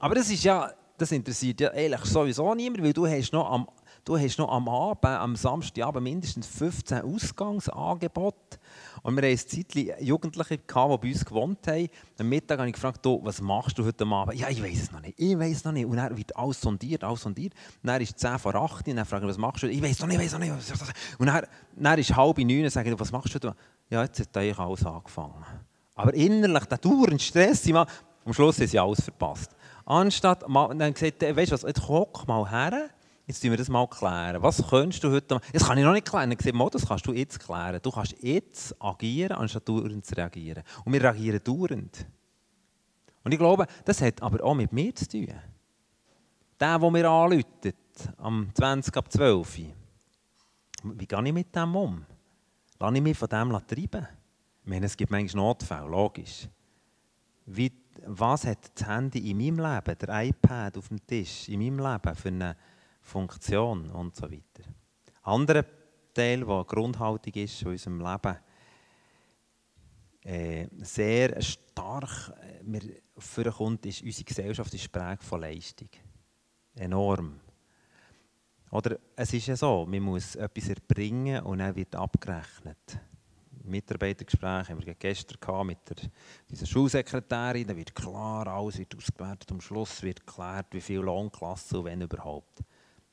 Aber das ist ja, das interessiert ja ehrlich sowieso niemand, weil du hast noch am Du hast noch am Abend, am Samstagabend mindestens 15 Ausgangsangebote. Und wir hatten ein Zeitchen Jugendliche, die bei uns gewohnt haben. Am Mittag habe ich gefragt, was machst du heute Abend? Ja, ich weiß es noch nicht. Ich weiß es noch nicht. Und dann wird alles sondiert, alles sondiert. Und dann ist es 10 vor 8 und dann frage ich, was machst du? Ich weiß noch nicht, ich weiß noch nicht. Und dann, dann ist es halb neun und sage ich, was machst du heute? Ja, jetzt hat eigentlich alles angefangen. Aber innerlich, der dauernde Stress, am Schluss haben sie alles verpasst. Anstatt, dann gesagt, weißt du was, jetzt hock mal her Jetzt müssen wir das mal klären. Was könntest du heute Das kann ich noch nicht klären. Ich sage, das kannst du jetzt klären. Du kannst jetzt agieren, anstatt dauernd zu reagieren. Und wir reagieren dauernd. Und ich glaube, das hat aber auch mit mir zu tun. Der, der mir anläutet, am 20 ab 12 Wie gehe ich mit dem um? Lass ich mich von dem treiben? Ich meine, es gibt manchmal Notfälle, logisch. Wie, was hat das Handy in meinem Leben, der iPad auf dem Tisch, in meinem Leben für eine Funktion und so weiter. Ein anderer Teil, der Grundhaltung ist in unserem Leben, äh, sehr stark äh, vorkommt, ist, unsere Gesellschaft ist geprägt von Leistung. Enorm. Oder es ist ja so, man muss etwas erbringen und dann wird abgerechnet. Mitarbeitergespräch haben wir gestern mit der, dieser Schulsekretärin. Da wird klar, alles wird ausgewertet. Am Schluss wird geklärt, wie viel Lohnklasse und wenn überhaupt.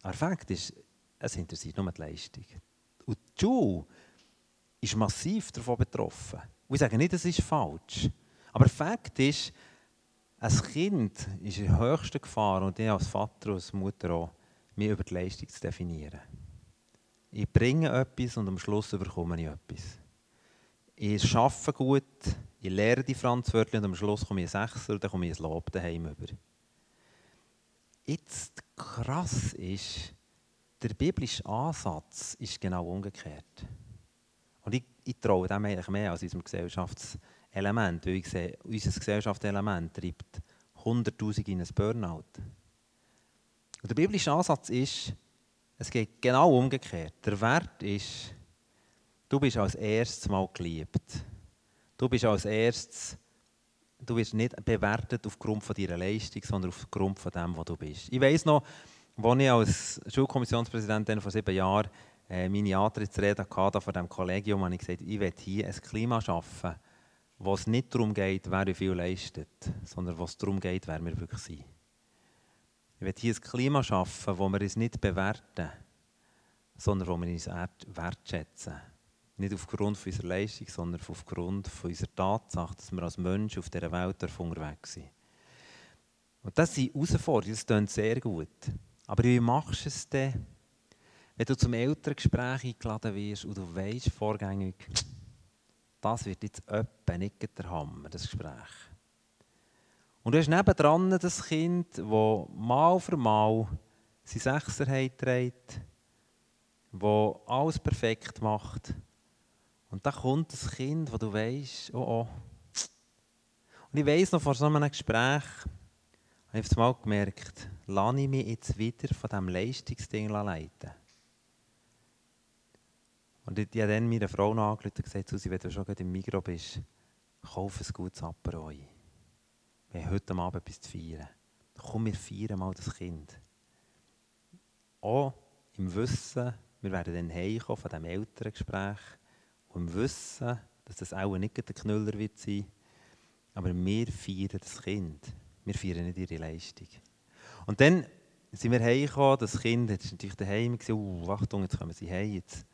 Aber Fakt ist, es interessiert nur die Leistung. Und die Schule ist massiv davon betroffen. Und ich sage nicht, es ist falsch. Aber Fakt ist, ein Kind ist in höchster Gefahr, und ich als Vater und als Mutter auch, mich über die Leistung zu definieren. Ich bringe etwas und am Schluss bekomme ich etwas. Ich arbeite gut, ich lehre die Franzwörter und am Schluss komme ich Sechser und dann komme ich ein Lob daheim über jetzt krass ist, der biblische Ansatz ist genau umgekehrt. Und ich, ich traue dem eigentlich mehr als unserem Gesellschaftselement, weil ich sehe, unser Gesellschaftselement treibt 100'000 in ein Burnout. Und der biblische Ansatz ist, es geht genau umgekehrt. Der Wert ist, du bist als erstes mal geliebt. Du bist als erstes du wirst nicht bewertet aufgrund von deiner Leistung, sondern aufgrund von dem, was du bist. Ich weiß noch, als ich als Schulkommissionspräsident vor sieben Jahren äh, meine Antrittsrede hatte von diesem Kollegium, habe ich gesagt, ich will hier ein Klima schaffen, wo es nicht darum geht, wer wie viel leistet, sondern wo es darum geht, wer wir wirklich sind. Ich will hier ein Klima schaffen, wo wir uns nicht bewerten, sondern wo wir uns wertschätzen. Nicht aufgrund von unserer Leistung, sondern aufgrund von unserer Tatsache, dass wir als Menschen auf dieser Welt unterwegs sind. Und das sind Herausforderungen, das klingt sehr gut. Aber wie machst du es denn, wenn du zum Elterngespräch eingeladen wirst und du weißt vorgängig, das wird jetzt öppe nicht der Hammer, das Gespräch. Und du hast nebendran das Kind, das mal für mal seine Sechser trägt, das alles perfekt macht und da kommt das Kind, wo du weißt, oh oh. Und ich weiss noch vor so einem Gespräch, habe ich mal gemerkt, lasse ich mich jetzt wieder von diesem Leistungsding leiten. Und ich, ich habe dann meiner Frau angerufen und gesagt, Susi, wenn du schon im Migros bist, kauf ein gutes Aperol. Wir haben heute Abend etwas zu feiern. Komm, wir feiern mal das Kind. Auch im Wissen, wir werden dann heimkommen von diesem Elterngespräch und im Wissen, dass das auch nicht der Knüller wird sein, aber wir feiern das Kind. Wir feiern nicht ihre Leistung. Und dann sind wir heimgekommen, das Kind war natürlich daheim, uh, Achtung, jetzt kommen sie heim. Jetzt.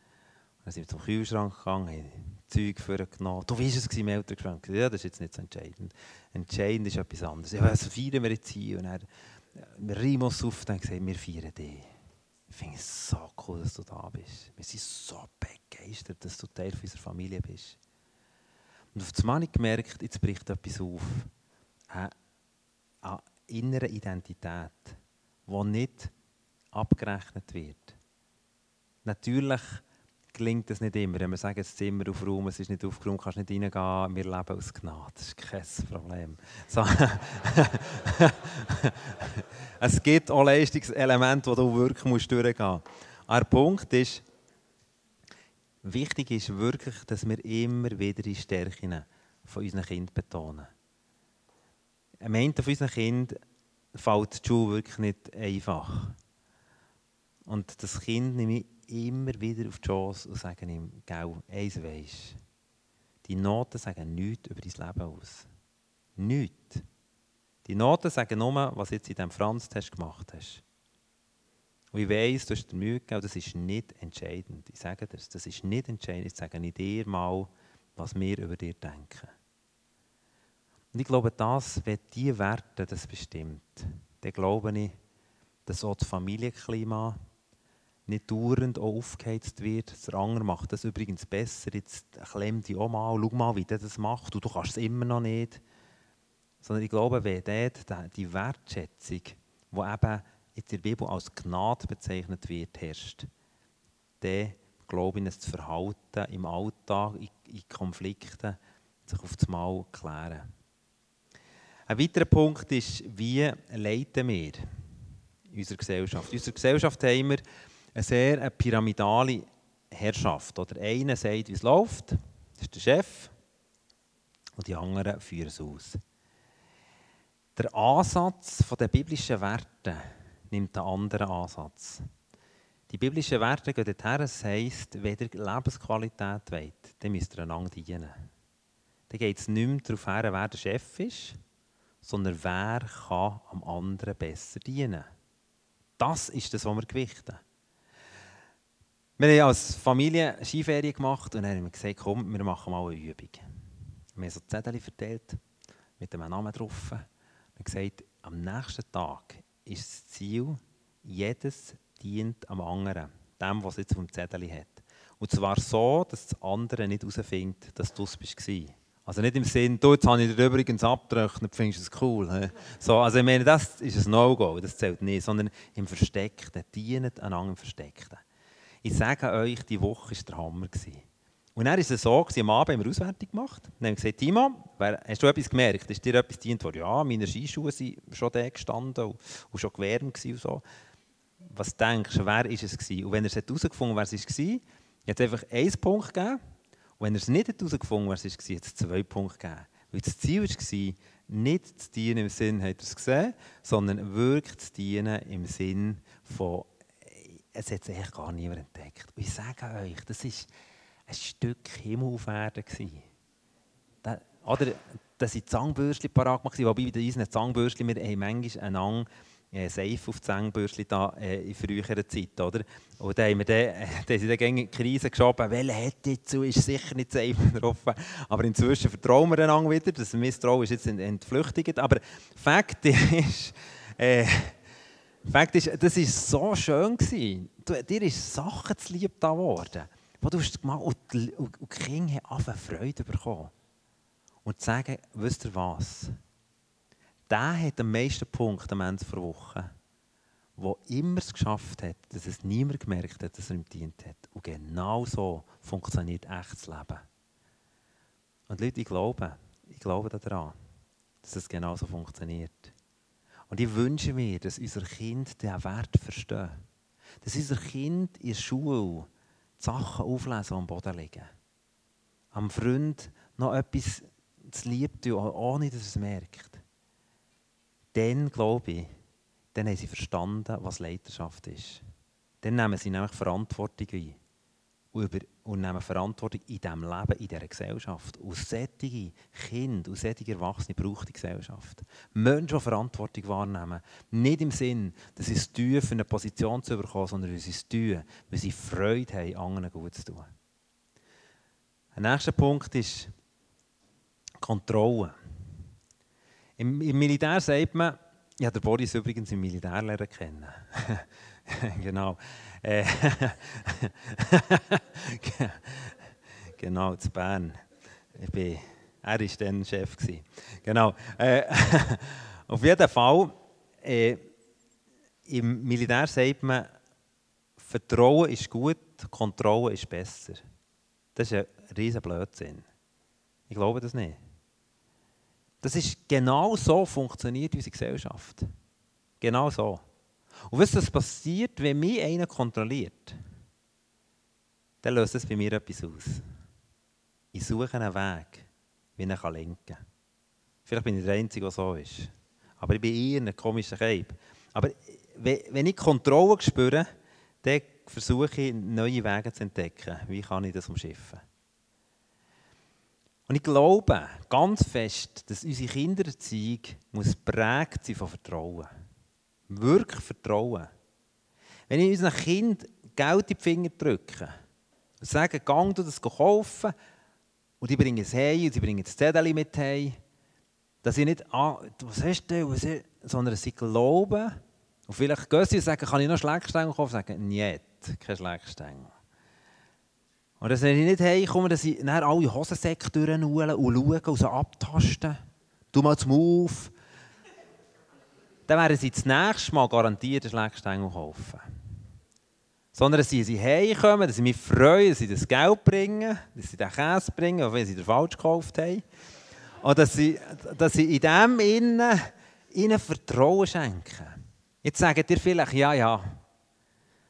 Dann sind wir zum Kühlschrank gegangen, haben Zeug vorgenommen. Du weißt es, im Elterngespräch. Ja, das ist jetzt nicht so entscheidend. Entscheidend ist etwas anderes. Ja, was feiern wir jetzt hier? Und dann, wir Rimos auf, dann gesagt, wir feiern dich. Ich finde es so cool, dass du da bist. Wir sind so begeistert, dass du Teil unserer Familie bist. Und auf einmal habe ich gemerkt, jetzt bricht etwas auf. Eine, eine innere Identität, die nicht abgerechnet wird. Natürlich gelingt das nicht immer. Wenn wir sagen, das Zimmer aufräumen, es ist nicht aufgeräumt, kannst nicht reingehen, wir leben aus Gnade. Das ist kein Problem. So. es gibt auch Leistungselemente, wo du wirklich musst durchgehen musst. Der Punkt ist, wichtig ist wirklich, dass wir immer wieder die Stärken von unseren Kindern betonen. Am Ende von unseren Kindern fällt die Schule wirklich nicht einfach. Und das Kind nehme ich immer wieder auf die Chance und sage ihm, gell, eins weisst, die Noten sagen nichts über dein Leben aus. Nichts. Die Noten sagen nur, was jetzt in diesem Franz-Test gemacht hast. Und ich weiss, du hast dir Mühe gegeben, das ist nicht entscheidend. Ich sage dir, das ist nicht entscheidend. Ich sage dir mal, was wir über dir denken. Und ich glaube, das, wenn die Werte das bestimmt, dann glaube ich, dass auch das Familienklima nicht dauernd aufgeheizt wird. Der andere macht das übrigens besser. Jetzt klemm dich auch mal, schau mal, wie der das macht. Und du kannst es immer noch nicht. Sondern ich glaube, wenn dort die Wertschätzung, die eben in der Bibel als Gnade bezeichnet wird, herrscht, dann glaube ich, das Verhalten im Alltag, in, Konflikten, sich auf das Mal klären. Ein weiterer Punkt ist, wie leiten wir in unserer Gesellschaft? In unserer Gesellschaft haben wir eine sehr eine pyramidale Herrschaft. Oder einer sagt, wie es läuft, das ist der Chef, und die anderen führen es aus. Der Ansatz der biblischen Werte nimmt einen anderen Ansatz. Die biblischen Werte gehen dorthin, es heisst, wenn ihr Lebensqualität wollt, dann müsst ihr einander dienen. Dann geht es nicht mehr darauf her, wer der Chef ist, sondern wer kann am anderen besser dienen. Das ist das, was wir gewichten. Wir haben als Familie Skiferien gemacht und dann haben wir gesagt, komm, wir machen mal eine Übung. Wir haben so Zettel verteilt mit einem Namen drauf. Wir haben gesagt, am nächsten Tag ist das Ziel, jedes dient am anderen, dem, was jetzt vom Zettel hat. Und zwar so, dass das andere nicht herausfindet, dass du es bist. Also nicht im Sinn, du, jetzt habe ich dir übrigens abgerechnet, findest du es cool. So, also ich meine, das ist ein No-Go, das zählt nicht, sondern im Versteckten, dienen einander im Versteckten. Ich sage euch, die Woche war der Hammer. Und dann war es so, am Abend haben wir Auswertung gemacht. Dann haben wir gesagt, Timo, hast du etwas gemerkt? Ist dir etwas gedient worden? Ja, meine Skischuhe sind schon da gestanden und, und schon gewärmt und so. Was denkst du, wer war es? Gewesen? Und wenn er es herausgefunden hat, wer es war, hat es einfach einen Punkt gegeben. Und wenn er es nicht herausgefunden hat, wer es war, hat es zwei Punkte gegeben. Weil das Ziel war, nicht zu dienen im Sinn, hat er es gesehen, sondern wirklich zu dienen im Sinn von es hat eigentlich gar niemand entdeckt. Und ich sage euch, das war ein Stück Himmel auf Erden. Da, oder, da sind Zangbürstchen parat gemacht, wobei bei unseren Zangbürstchen, wir haben manchmal einen äh, Seife auf die Zangbürstchen da, äh, in früherer Zeit, oder? Und da haben wir dann, äh, sind dann gegen die Krise geschoben, welche hat jetzt ist sicher nicht safe drauf. Aber inzwischen vertrauen wir einander wieder, das Misstrauen ist jetzt entflüchtigt. Aber Fakt ist, äh, Fakt ist, das war so schön. Du, dir ist Sachen zu lieb da geworden, die du hast gemacht und die, und die Kinder haben Freude bekommen. Und zu sagen, wisst ihr was? Der hat den meisten Punkt am Ende der Woche, der immer es geschafft hat, dass es niemand gemerkt hat, dass er ihm dient hat. Und genau so funktioniert echtes Leben. Und Leute, ich glaube, ich glaube daran, dass es genau so funktioniert. Und ich wünsche mir, dass unser Kind diesen Wert versteht. Dass unser Kind in der Schule die Sachen auflesen, die am Boden liegen. Am Freund noch etwas zu lieb tun, ohne dass es merkt. Dann, glaube ich, dann haben sie verstanden, was Leiterschaft ist. Dann nehmen sie nämlich Verantwortung ein. Und, über, und nehmen Verantwortung in diesem Leben, in dieser Gesellschaft. Und solche Kinder und solche Erwachsene braucht die Gesellschaft. Menschen, die Verantwortung wahrnehmen. Nicht im Sinn, dass sie es tun, für eine Position zu bekommen, sondern weil sie es tun, weil sie Freude haben, anderen gut zu tun. Ein nächster Punkt ist Kontrolle. Im, Im, Militär sagt man, ich habe Boris übrigens im Militär kennen. genau. Äh, genau, zu Bern. Ich bin, er war dann Chef. Genau. Äh, auf jeden Fall, äh, im Militär sagt man, Vertrauen ist gut, Kontrolle ist besser. Das ist ein riesen Blödsinn. Ich glaube das nicht. Das ist genau so funktioniert unsere Gesellschaft. Genau so. Und was das passiert, wenn mich einer kontrolliert, dann löst es bei mir etwas aus. Ich suche einen Weg, wie ich ihn lenken kann. Vielleicht bin ich der Einzige, der so ist. Aber ich bin eher ein komischer Keib. Aber wenn ich Kontrolle spüre, dann versuche ich, neue Wege zu entdecken. Wie kann ich das umschiffen? Und ich glaube ganz fest, dass unsere Kindererziehung muss prägt sein von Vertrauen. Wirklich Vertrauen. Wenn ich unseren Kind Geld in die Finger drücke und sage, gang du das kaufen und die bringen es heim und sie bringen das Zettel mit heim, dass ich nicht, ah, was hast du, was ist, sondern sie glauben und vielleicht gehen sie und sagen, kann ich noch Schlägstängel kaufen? Sagen, nicht, kein Schlägstängel. Und dass ich nicht heimkomme, dass ich dann alle Hosensäcke durchholen und schauen und so abtasten. Du mal zum Auf. Dann werden sie das nächste Mal garantiert einen Schlägstängel kaufen. Sondern dass sie heimkommen, dass sie mich freuen, dass sie das Geld bringen, dass sie den Käse bringen, auch wenn sie den falsch gekauft haben. Und dass sie, dass sie in dem innen, ihnen Vertrauen schenken. Jetzt sagen dir vielleicht, ja, ja,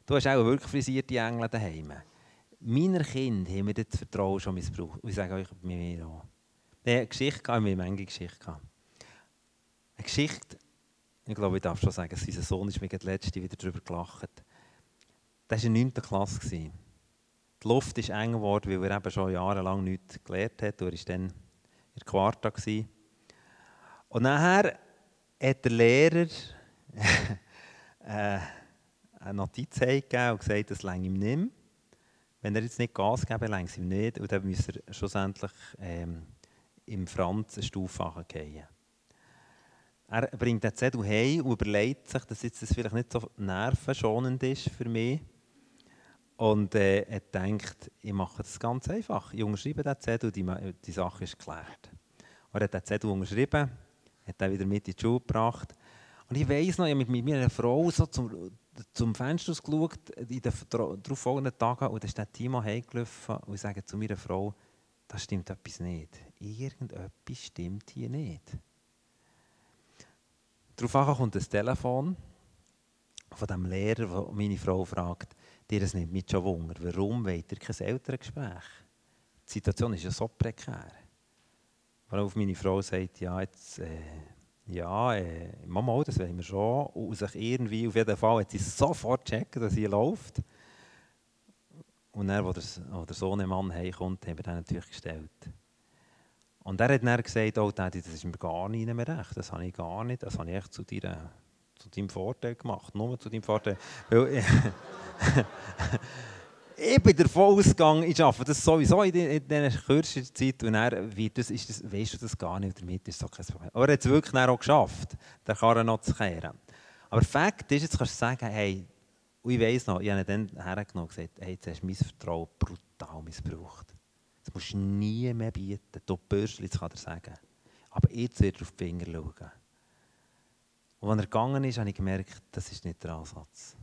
du hast auch wirklich frisierte Engel daheim meiner Kind haben wir das Vertrauen schon missbraucht. Ich sage euch, bei mir auch. Eine Geschichte, wir haben eine Menge Geschichte. Eine Geschichte, ich glaube, ich darf schon sagen, sein Sohn ist mir letzte wieder darüber gelacht. Das war in der 9. Klasse. Die Luft ist eng geworden, weil er eben schon jahrelang nichts gelernt hat. Er war dann in der Quarta. Und nachher hat der Lehrer äh, eine Notiz gegeben und gesagt, das länge ihm nicht. Wenn er jetzt nicht Gas geben, längs ihm nicht. Und dann müsste er schlussendlich ähm, im Franz eine Stufe gehen. Er bringt den Zettel heim und überlegt sich, dass jetzt das vielleicht nicht so nervenschonend ist für mich. Und äh, er denkt, ich mache das ganz einfach. Ich unterschreibe den Zettel die, die Sache ist geklärt. Und er hat den Zettel unterschrieben, hat ihn wieder mit in die Schule gebracht. Und ich weiss noch, ich habe mit meiner Frau so zum, zum Fenster geschaut in den darauffolgenden Tagen und dann ist der Timo heimgelaufen und ich sage zu meiner Frau, da stimmt etwas nicht. Irgendetwas stimmt hier nicht. Daraufhin kommt das Telefon von dem Lehrer, der meine Frau fragt, dir es nimmt mich schon Wunder, warum wollt ihr kein Elterngespräch? Die Situation ist ja so prekär. Worauf meine Frau sagt, ja, jetzt... Äh, ja, äh, Mama, das wollen wir schon. Und sich irgendwie, auf jeden Fall, hat sie sofort checken, dass sie läuft. Und dann, als der, wo der Sohnemann heimkommt, haben wir den natürlich gestellt. Und er hat dann gesagt, oh Daddy, das ist mir gar nicht mehr recht, das habe ich gar nicht, das habe ich echt zu, dir, zu deinem Vorteil gemacht, nur zu deinem Vorteil. Weil, ich bin davon ausgegangen, ich arbeite das sowieso in, dieser kürzesten Zeit und dann wird das, ist das, weißt du das gar nicht, damit ist so kein Problem. Aber er hat es wirklich auch geschafft, den Karren noch zu kehren. Aber Fakt ist, jetzt kannst du sagen, hey, und ich weiss noch, ich habe ihn dann hergenommen und gesagt, hey, jetzt hast du mein Vertrauen brutal missbraucht. Das musst du nie mehr bieten. Du Bürschli, kann er sagen. Aber jetzt wird er auf die Finger schauen. Und als er gegangen ist, habe ich gemerkt, das ist nicht der Ansatz.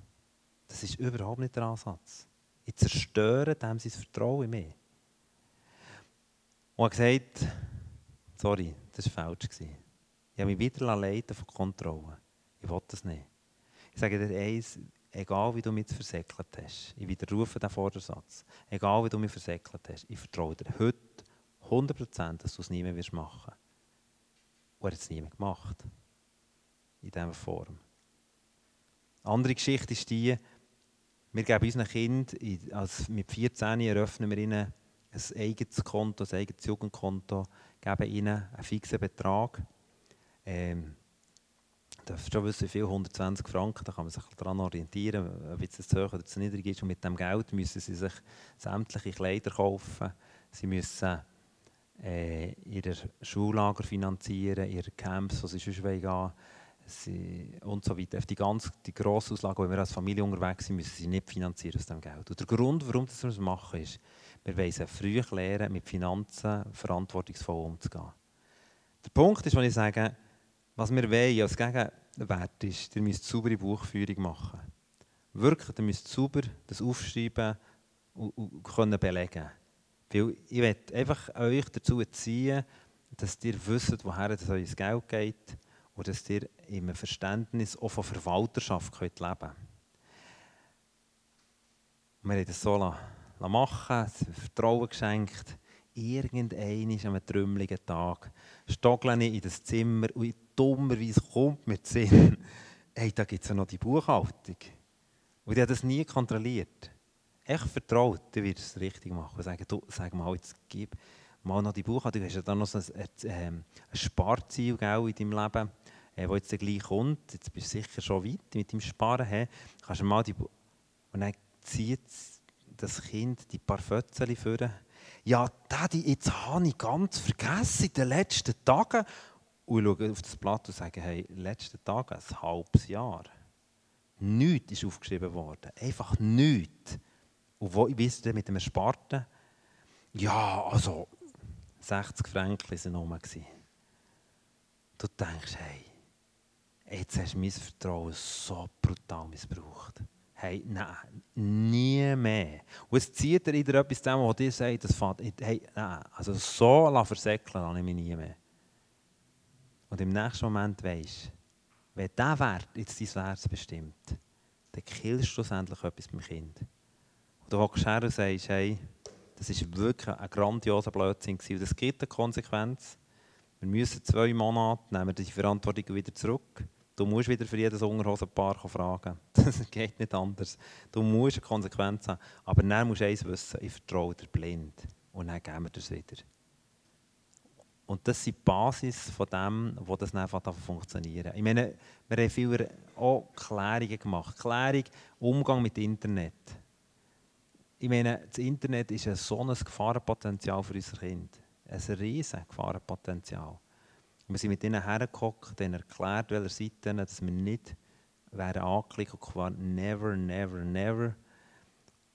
Das ist überhaupt nicht der Ansatz. Ich zerstöre dem sein Vertrauen in mich. Und er hat gesagt, sorry, das war falsch. Ich habe mich wieder leiten von Kontrolle. Ich will das nicht. Ich sage dir eins, egal wie du mich versäckelt hast, ich widerrufe den Vordersatz, egal wie du mich versäckelt hast, ich vertraue dir heute 100%, dass du es nie mehr wirst machen Und er hat es nie mehr gemacht. In dieser Form. Andere Geschichte ist die, wir geben unseren Kindern, als mit 14 eröffnen wir ihnen ein eigenes Konto, ein eigenes Jugendkonto, geben ihnen einen fixen Betrag. Ähm, darfst schon wissen, viel, 120 Franken, da kann man sich daran orientieren, ob es zu hoch oder zu niedrig ist. Und mit dem Geld müssen sie sich sämtliche Kleider kaufen, sie müssen äh, ihre Schullager finanzieren, ihre Camps, wo sie sonst gehen sie, und so weiter. Die ganze die grosse Auslage, wenn wir als Familie unterwegs sind, müssen sie nicht finanzieren aus dem Geld. Und der Grund, warum wir das machen, ist, wir wollen früh lernen, mit Finanzen verantwortungsvoll umzugehen. Der Punkt ist, wenn ich sage, was wir wollen als Gegenwert ist, ihr müsst saubere Buchführung machen. Wirklich, ihr müsst sauber das aufschreiben und, und können belegen. Weil ich möchte einfach euch dazu ziehen, dass ihr wisst, woher das euer Geld geht und dass ihr im Verständnis auch von Verwalterschaft könnt leben könnt. Wir haben das so machen, Vertrauen geschenkt. Irgendein an einem trümmeligen Tag stogle ich in das Zimmer und dummerweise kommt mir zu Sinn, hey, da gibt es ja noch die Buchhaltung. Und ich habe das nie kontrolliert. Echt vertraut, dann wird es richtig machen. Sagen, du, sag mal, jetzt gib mal noch die Buchhaltung. Du hast ja dann noch so ein, ein, ein Sparziel gell, in deinem Leben, äh, wo jetzt gleich kommt. Jetzt bist du sicher schon weit mit dem Sparen. Hey. Kannst du mal die Bu Und dann zieht das Kind die paar Fötzchen führen. Ja, Daddy, jetzt habe ich ganz vergessen in den letzten Tagen und schauen auf das Blatt und sagen, hey, letzten Tag, ein halbes Jahr. Nichts ist aufgeschrieben worden. Einfach nichts. Und wo, wie ist mit dem Ersparten? Ja, also 60 Franken waren rum. Du denkst, hey, jetzt hast du mein Vertrauen so brutal missbraucht. Hey, nein, nie mehr. Und es zieht dir wieder etwas zusammen, wo dir sagt, das fährt, hey, nein, also so versäckeln lasse ich mich nie mehr. Und im nächsten Moment weisst wenn dieser Wert jetzt dein Herz bestimmt, dann killst du schlussendlich etwas beim Kind. Und du hockst her und sagst, hey, das war wirklich ein grandioser Blödsinn gewesen. das gibt eine Konsequenz. Wir müssen zwei Monate, nehmen wir die Verantwortung wieder zurück. Du musst wieder für jedes Unterhosenpaar fragen. Das geht nicht anders. Du musst eine Konsequenz haben. Aber dann musst du eins wissen, ich vertraue dir blind. Und dann geben wir das wieder. Und das sind die Basis von dem, wo das einfach funktionieren Ich meine, wir haben viel auch Klärungen gemacht. Klärung, Umgang mit Internet. Ich meine, das Internet ist ein so ein Gefahrenpotenzial für unser Kind. Ein riesiges Gefahrenpotenzial. Wir sind mit ihnen hergekommen, ihnen erklärt, welche Seiten, dass wir nicht werden angeklickt und never, never, never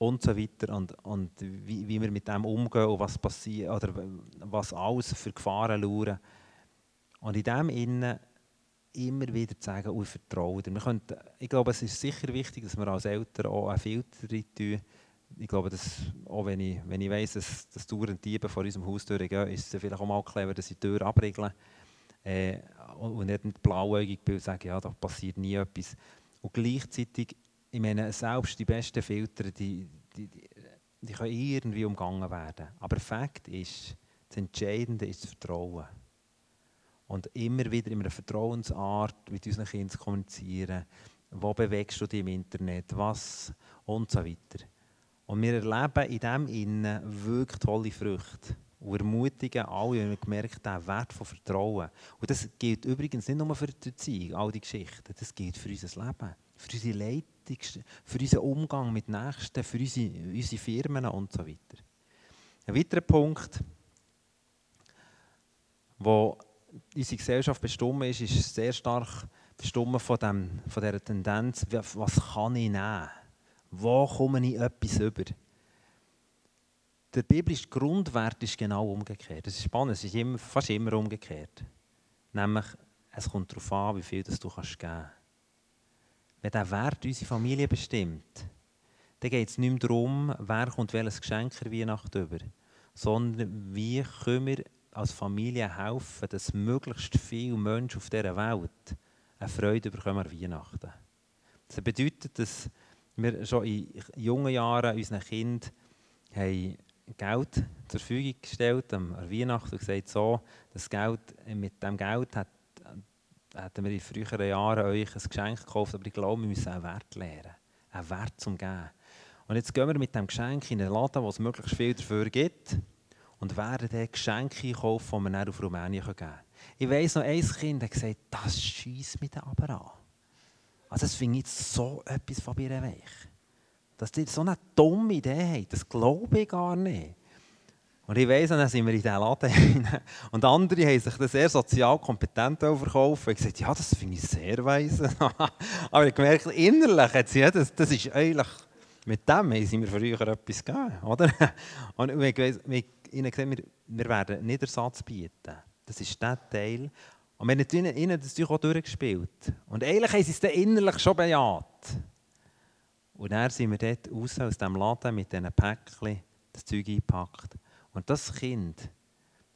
und so weiter und, und wie, wie wir mit dem umgehen und was passiert oder was alles für Gefahren lauern. Und in dem Innen immer wieder zu sagen, ich vertraue. Wir können, ich glaube, es ist sicher wichtig, dass wir als Eltern auch einen Filter tun. Ich glaube, dass, auch wenn ich, wenn ich weiss, dass, dass dauernd Diebe vor unserem Haus durchgehen, ist es vielleicht auch mal clever, dass sie die Tür abriegeln äh, und nicht mit blauäugig bin und sagen, ja, da passiert nie etwas. Und gleichzeitig ich meine, selbst die besten Filter, die, die, die, die können irgendwie umgangen werden. Aber Fakt ist, das Entscheidende ist das Vertrauen. Und immer wieder in einer Vertrauensart mit unseren Kindern zu kommunizieren. Wo bewegst du dich im Internet? Was? Und so weiter. Und wir erleben in dem Innen wirklich tolle Früchte. Und ermutigen alle, wenn wir gemerkt haben, Wert von Vertrauen. Und das gilt übrigens nicht nur für die Erziehung, all die Geschichten. Das gilt für unser Leben, für unsere Leitung für unseren Umgang mit Nächsten, für unsere, unsere Firmen und so weiter. Ein weiterer Punkt, wo unsere Gesellschaft bestimmt ist, ist sehr stark bestimmt von, dem, von dieser Tendenz, was kann ich nehmen? Wo komme ich etwas über? Der biblische Grundwert ist genau umgekehrt. Das ist spannend, es ist immer, fast immer umgekehrt. Nämlich, es kommt darauf an, wie viel das du kannst geben kannst wenn der Wert unsere Familie bestimmt, dann geht es nicht mehr darum, wer kommt welches Geschenk in Weihnachten über, sondern wie können wir als Familie helfen, dass möglichst viele Menschen auf dieser Welt eine Freude bekommen an Weihnachten. Das bedeutet, dass wir schon in jungen Jahren unseren Kindern Geld zur Verfügung gestellt am Weihnachten und gesagt, so, das Geld, mit dem Geld hat, hätten wir in früheren Jahren euch ein Geschenk gekauft, aber ich glaube, wir müssen einen Wert lernen, einen Wert zum Geben. Und jetzt gehen wir mit dem Geschenk in einen Laden, wo es möglichst viel dafür gibt und werden dann Geschenke kaufen, die wir dann auf Rumänien geben können. Ich weiss noch, ein Kind hat gesagt, das schießt mich aber an. Also das finde ich so etwas von mir weich. Dass die so eine dumme Idee haben, das glaube ich gar nicht. Und ich weiss, dann sind wir in diesen Laden. Und andere haben sich das sehr sozial kompetent verkauft und gesagt, ja, das finde ich sehr weise. Aber ich gemerkt, innerlich hat ja, das, das ist eigentlich, mit dem haben sie mir früher etwas gegeben, oder? Und ich weiss, wir, ihnen gesagt, wir, wir werden nicht Ersatz bieten. Das ist der Teil. Und wir haben ihnen das natürlich auch durchgespielt. Und eigentlich haben sie es dann innerlich schon bejaht. Und dann sind wir dort raus aus dem Laden mit diesen Päckchen das Zeug eingepackt. Und das Kind,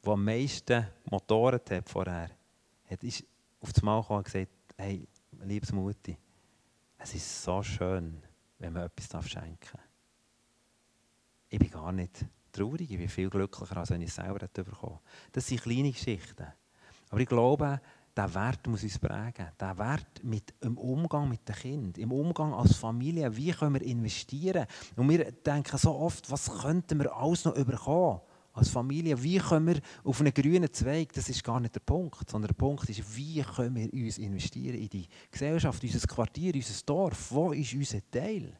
das am meisten Motoren hat vorher, hat ist auf das Mal gekommen und gesagt, hey, liebes Mutti, es ist so schön, wenn man etwas schenken darf. Ich bin gar nicht traurig, ich bin viel glücklicher, als wenn ich es selber bekommen Das sind kleine Geschichten. Aber ich glaube, der Wert muss uns prägen. Der Wert mit, im Umgang mit den Kindern, im Umgang als Familie. Wie können wir investieren? Und wir denken so oft, was könnten wir alles noch überkommen? Als Familie, wie können wir auf einen grünen Zweig, das ist gar nicht der Punkt, sondern der Punkt ist, wie können wir uns investieren in die Gesellschaft, unser Quartier, unser Dorf, wo ist unser Teil?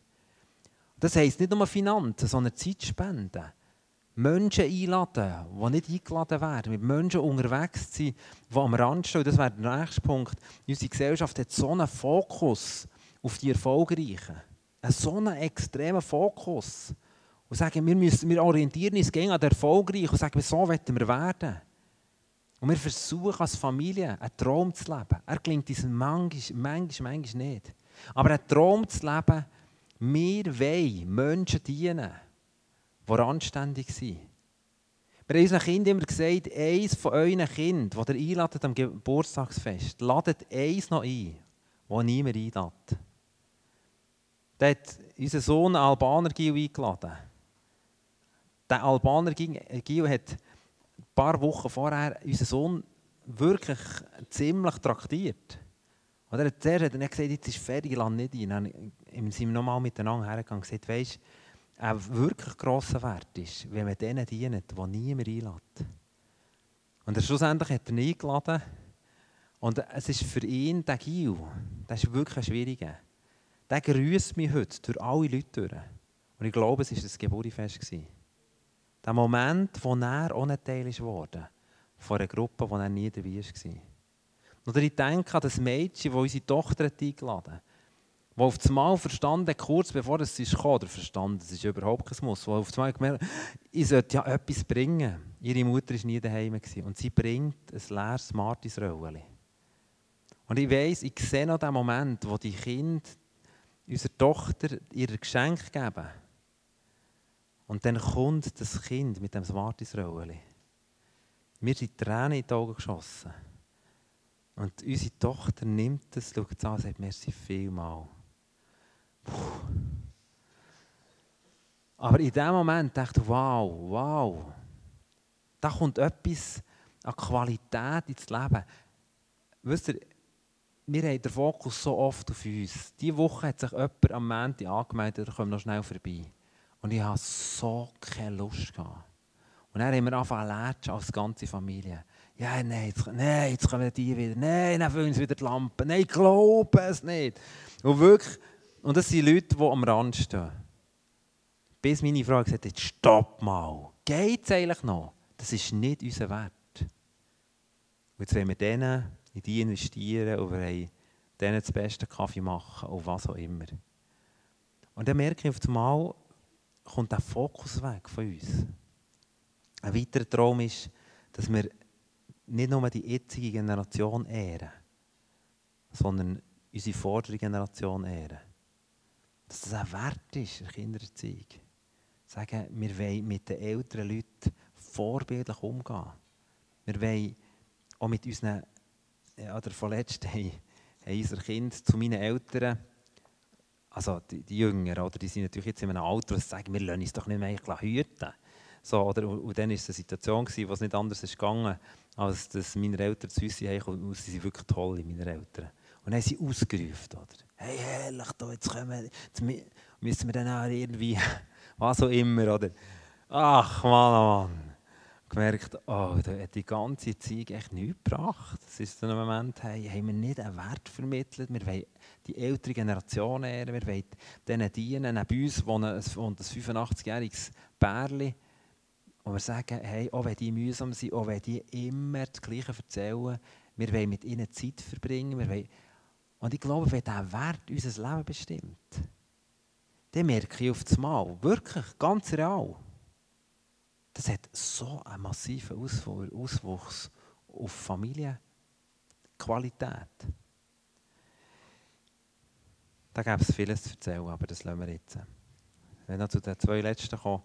Das heisst nicht nur Finanzen, sondern Zeit spenden. Menschen einladen, die nicht eingeladen werden, mit Menschen unterwegs sind, die am Rand stehen. Das wäre der nächste Punkt. Unsere Gesellschaft hat so einen Fokus auf die Erfolgreichen. Einen so einen extremen Fokus. Und sagen, wir, müssen, wir orientieren uns gegen den Erfolgreichen und sagen, so wollen wir werden. Und wir versuchen als Familie einen Traum zu leben. Er klingt uns manchmal, manchmal, manchmal nicht. Aber einen Traum zu leben, wir wollen Menschen dienen die anständig sind. Wir haben unseren Kindern immer gesagt, eins von euren Kindern, das ihr einladet am Geburtstagsfest, ladet eins noch ein, das niemand einlädt. Da hat unser Sohn Albaner Gil eingeladen. Der Albaner Gil hat ein paar Wochen vorher unseren Sohn wirklich ziemlich traktiert. Oder zuerst hat er gesagt, jetzt ist fertig, lass nicht ein. Dann sind wir nochmal miteinander hergegangen und gesagt, weißt ein wirklich grosser Wert ist, wenn man denen dient, die niemand einlädt. Und schlussendlich hat er ihn eingeladen. Und es ist für ihn, der Gil, das ist wirklich ein schwieriger. Der grüßt mich heute durch alle Leute. Und ich glaube, es war das Geburtstagsfest. Der Moment, wo er ein Teil wurde von einer Gruppe, wo er nie dabei war. Oder ich denke an das Mädchen, das unsere Tochter eingeladen hat wo auf einmal verstanden, kurz bevor es ist gekommen, oder verstanden, das ist überhaupt kein Muss, wo auf einmal gemerkt ich sollte ja etwas bringen. Ihre Mutter war nie daheim und sie bringt ein leeres Martinsröllchen. Und ich weiss, ich sehe noch den Moment, wo die Kinder unserer Tochter ihr Geschenk geben. Und dann kommt das Kind mit dem Martinsröllchen. Mir sind Tränen in die Augen geschossen. Und unsere Tochter nimmt es, schaut es an und sagt, merci vielmals. Aber in dem Moment dachte ich, wow, wow, da kommt etwas an Qualität ins Leben. Wisst ihr, wir haben den Fokus so oft auf uns. Diese Woche hat sich jemand am Montag angemeldet, er kommt noch schnell vorbei. Und ich hatte so keine Lust. Und dann haben wir angefangen als ganze Familie. Ja, nein, jetzt, nein, jetzt kommen die wieder. Nein, dann füllen sie wieder die Lampen. Nein, ich glaube es nicht. Und wirklich, und das sind Leute, die am Rand stehen. Bis meine Frau gesagt hat, stopp mal, geht es eigentlich noch? Das ist nicht unser Wert. Und jetzt wollen wir denen in die investieren und wollen denen das beste Kaffee machen und was auch immer. Und dann merke ich auf einmal, kommt der Fokus weg von uns. Ein weiterer Traum ist, dass wir nicht nur die jetzige Generation ehren, sondern unsere vordere Generation ehren. Dass das ein Wert ist, eine Kindererziehung. Sagen, wir wollen mit den älteren Leuten vorbildlich umgehen. Wir wollen auch mit unseren, ja, der vorletzt haben, Kind zu meinen Eltern also die, die Jünger, oder, die sind natürlich jetzt in einem Alter, wo sie sagen, wir lassen uns doch nicht mehr hüten. So, oder, und, dann war es eine Situation, gewesen, wo es nicht anders ist gegangen, als dass meine Eltern zu uns haben sie sind wirklich toll, meine Eltern. Und dann haben sie ausgerufen, oder? Hey, herrlich, da, jetzt, kommen, jetzt müssen wir dann auch irgendwie, was auch immer, oder? Ach, Mann, oh Mann. Gemerkt, oh, da hat die ganze Zeit echt nichts gebracht. Es ist ein Moment, hey, haben wir nicht einen Wert vermittelt. Wir wollen die ältere Generation ehren, wir wollen denen dienen. Bei uns wohnt ein, ein 85-jähriges Pärchen, wo wir sagen, hey, auch wenn die mühsam sind, auch wenn die immer das Gleiche erzählen, wir wollen mit ihnen Zeit verbringen. Wir wollen und ich glaube, wenn dieser Wert unser Leben bestimmt, dann merke ich auf das Mal, wirklich, ganz real, das hat so einen massiven Auswuchs auf Familienqualität. Da gäbe es vieles zu erzählen, aber das lassen wir jetzt. Wenn wir zu den zwei letzten kommen.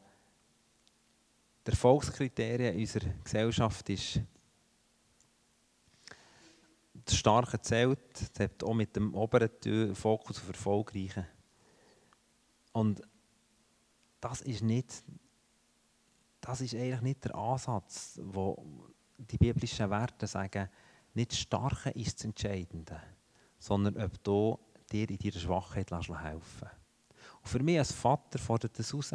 Die Erfolgskriterien unserer Gesellschaft ist das Starke zählt, das hat auch mit dem oberen Fokus auf Erfolgreichen. Und das ist nicht das ist eigentlich nicht der Ansatz, wo die biblischen Werte sagen, nicht Starke ist das Entscheidende, sondern ob du dir in deiner Schwachheit helfen. Und für mich als Vater fordert das raus.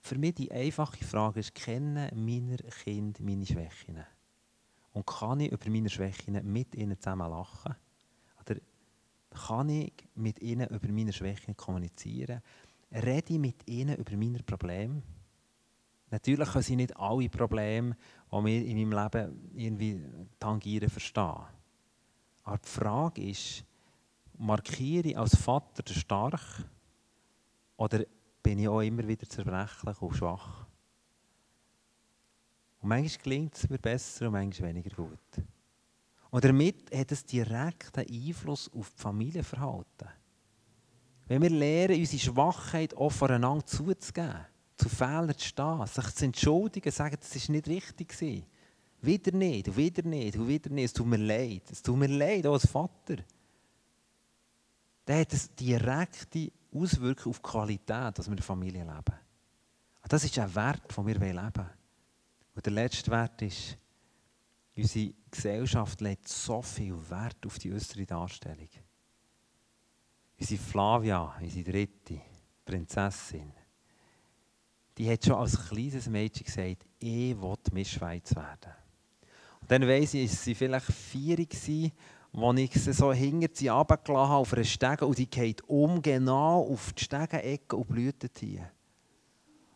Für mich die einfache Frage ist, kennen meine Kinder meine Schwächen? Und kann ich über meine Schwächen mit ihnen zusammen lachen? Oder kann ich mit ihnen über meine Schwächen kommunizieren? Rede ich mit ihnen über meine Probleme? Natürlich können sie nicht alle Probleme, die wir in meinem Leben irgendwie tangieren, verstehen. Aber die Frage ist, markiere ich als Vater stark oder bin ich auch immer wieder zerbrechlich und schwach? Und manchmal gelingt es mir besser und manchmal weniger gut. Und damit hat es direkten Einfluss auf das Familienverhalten. Wenn wir lernen, unsere Schwachheit auch voreinander zuzugeben, zu Fehlern zu stehen, sich zu entschuldigen, zu sagen, das war nicht richtig. Wieder nicht, wieder nicht, wieder nicht. Es tut mir leid. Es tut mir leid, auch als Vater. Dann hat es direkte Auswirkungen auf die Qualität, dass wir in der Familie leben. Das ist ein Wert, den wir leben wollen. Und der letzte Wert ist, unsere Gesellschaft legt so viel Wert auf die äußere Darstellung. Unsere Flavia, unsere dritte Prinzessin, die hat schon als kleines Mädchen gesagt, ich will Miss Schweiz werden. Und dann weiss ich, dass sie vielleicht vier als ich sie so hinter sie runtergelassen habe auf einer Stege und die geht um genau auf die Stegenecke und blühtet hier.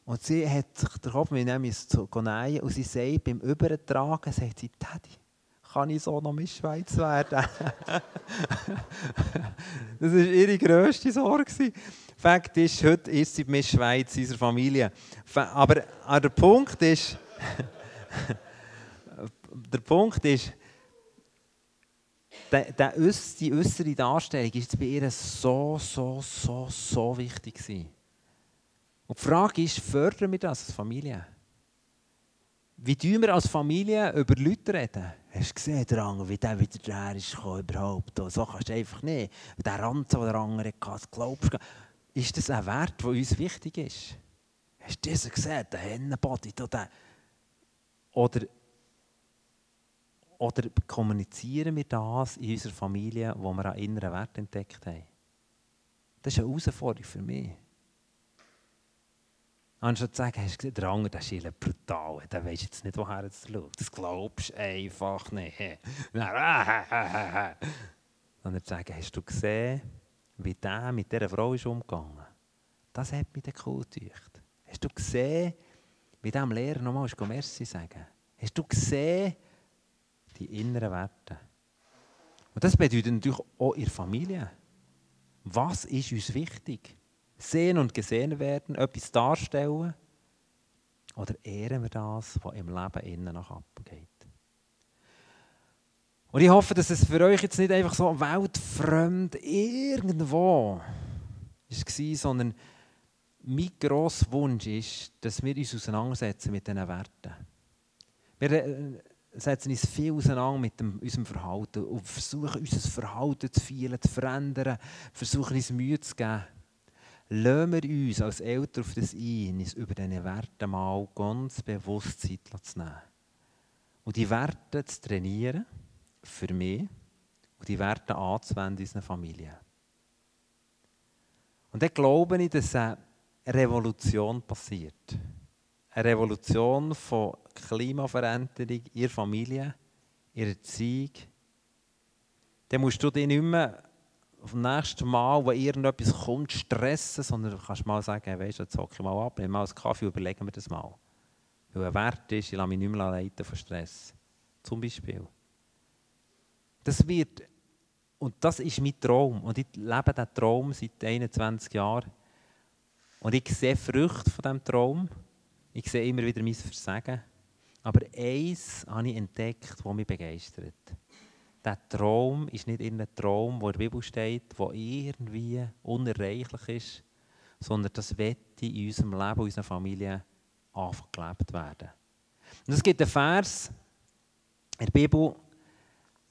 Und sie hat sich den Kopf mitnehmen zu nähen und sie sagt, beim Übertragen, sagt sie, Daddy, kann ich so noch Miss Schweiz werden? das war ihre grösste Sorge. Fakt ist, heute ist sie Miss Schweiz unserer Familie. Aber der Punkt ist, der Punkt ist, die, die äußere Darstellung ist bei ihr so, so, so, so wichtig gewesen. Und die Frage ist, fördern wir das als Familie? Wie tun wir als Familie über Leute reden? Hast du gesehen, der andere, wie der wieder der ist überhaupt? So kannst du einfach nicht. Der Ranzen, den der andere hatte, glaubst du Ist das ein Wert, der uns wichtig ist? Hast du das gesehen, der Hennenbody? Oder, oder kommunizieren wir das in unserer Familie, wo wir einen inneren Wert entdeckt haben? Das ist eine Herausforderung für mich. Anstatt zu sagen, hast du gesehen, der andere der ist brutal, der weiß jetzt nicht, woher er schaut. Das glaubst du einfach nicht. Sondern zu sagen, hast du gesehen, wie der mit dieser Frau ist umgegangen? Das hat mich dann cool gedacht. Hast du gesehen, wie dem Lehrer nochmal Merci sagen? Hast du gesehen, die inneren Werte? Und das bedeutet natürlich auch in der Familie. Was ist uns wichtig? sehen und gesehen werden, etwas darstellen? Oder ehren wir das, was im Leben innen nach abgeht? Und ich hoffe, dass es für euch jetzt nicht einfach so weltfremd irgendwo war, sondern mein grosser Wunsch ist, dass wir uns auseinandersetzen mit diesen Werten. Wir, äh, setzen uns viel auseinander mit dem, unserem Verhalten und versuchen, unser Verhalten zu fehlen, zu verändern, versuchen, uns Mühe zu geben. Lassen wir uns als Eltern auf das ein, uns über diese Werte mal ganz bewusst Zeit zu nehmen. Und die Werte zu trainieren, für mich, und die Werte anzuwenden in unserer Familie. Und dann glaube ich, dass eine Revolution passiert. Eine Revolution von Klimaveränderung in der Familie, in der Erziehung. Dann musst du dich nicht mehr vom nächsten Mal, wo irgendetwas kommt, stressen, sondern du kannst mal sagen, hey, weißt du, hocke ich mal ab, nimm mal einen Kaffee, überlegen wir das mal. Weil ein Wert ist, ich lasse mich nicht mehr leiten von Stress. Zum Beispiel. Das wird, und das ist mein Traum. Und ich lebe diesen Traum seit 21 Jahren. Und ich sehe Früchte von diesem Traum. Ich sehe immer wieder mein Versagen. Aber eins habe ich entdeckt, das mich begeistert der Traum ist nicht ein Traum, der in der Bibel steht, der irgendwie unerreichlich ist, sondern das wette in unserem Leben, in unserer Familie einfach gelebt werden. Und es gibt einen Vers in der Bibel,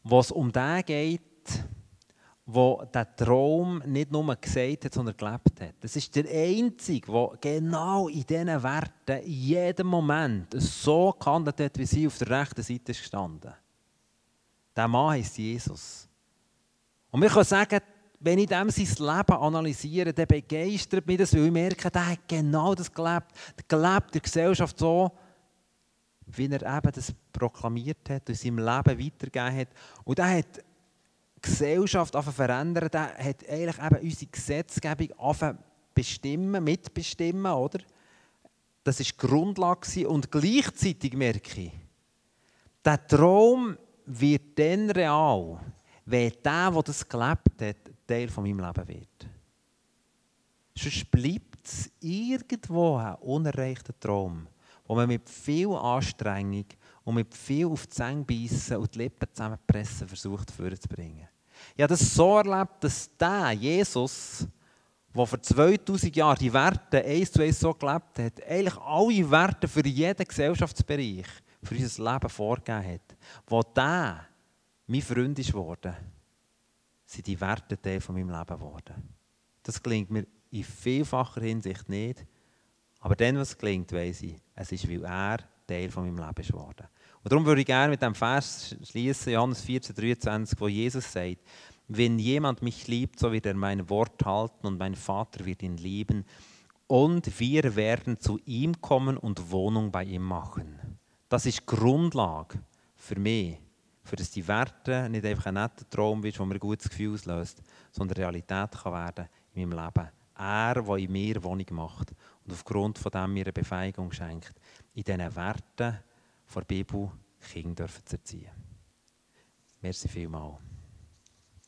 wo es um den geht, der Traum nicht nur gesagt hat, sondern gelebt hat. Das ist der Einzige, der genau in diesen Werten in jedem Moment so gehandelt hat, wie sie auf der rechten Seite gestanden ist. Der Mann heißt Jesus. Und wir können sagen, wenn ich dem sein Leben analysiere, dann begeistert mich das, weil ich merke, der hat genau das gelebt. Er gelebt der Gesellschaft so, wie er eben das proklamiert hat, in seinem Leben weitergegeben hat. Und er hat Gesellschaft verändert, er hat eigentlich eben unsere Gesetzgebung bestimmen, mitbestimmen, oder? Das war die Grundlage. Und gleichzeitig merke ich, der Traum wird dann real, wenn der, der das gelebt hat, Teil von meinem Leben wird. Sonst bleibt es irgendwo ein unerreichter Traum, wo man mit viel Anstrengung und mit viel auf die Zähne beißen und die Lippen zusammenpressen versucht, vorzubringen. Ich habe das so erlebt, dass der Jesus, der vor 2000 Jahren die Werte eins zu eins so gelebt hat, eigentlich alle Werte für jeden Gesellschaftsbereich für unser Leben vorgegeben hat, wo der mein Freund ist geworden, sind die Werte Teil von meinem Leben geworden. Das klingt mir in vielfacher Hinsicht nicht, aber dann, was klingt, weiß ich, es ist, weil er Teil von meinem Leben ist geworden. Und darum würde ich gerne mit dem Vers schließen, Johannes 14, 23, wo Jesus sagt, wenn jemand mich liebt, so wird er mein Wort halten und mein Vater wird ihn lieben und wir werden zu ihm kommen und Wohnung bei ihm machen. Das ist Grundlage für mich, für dass die Werte nicht einfach ein netter Traum ist, der mir ein gutes Gefühl auslöst, sondern Realität kann werden in meinem Leben. Er, der in mir Wohnung macht und aufgrund von dem mir eine Befähigung schenkt, in diesen Werten der Bibel Kinder zu erziehen. Merci vielmals.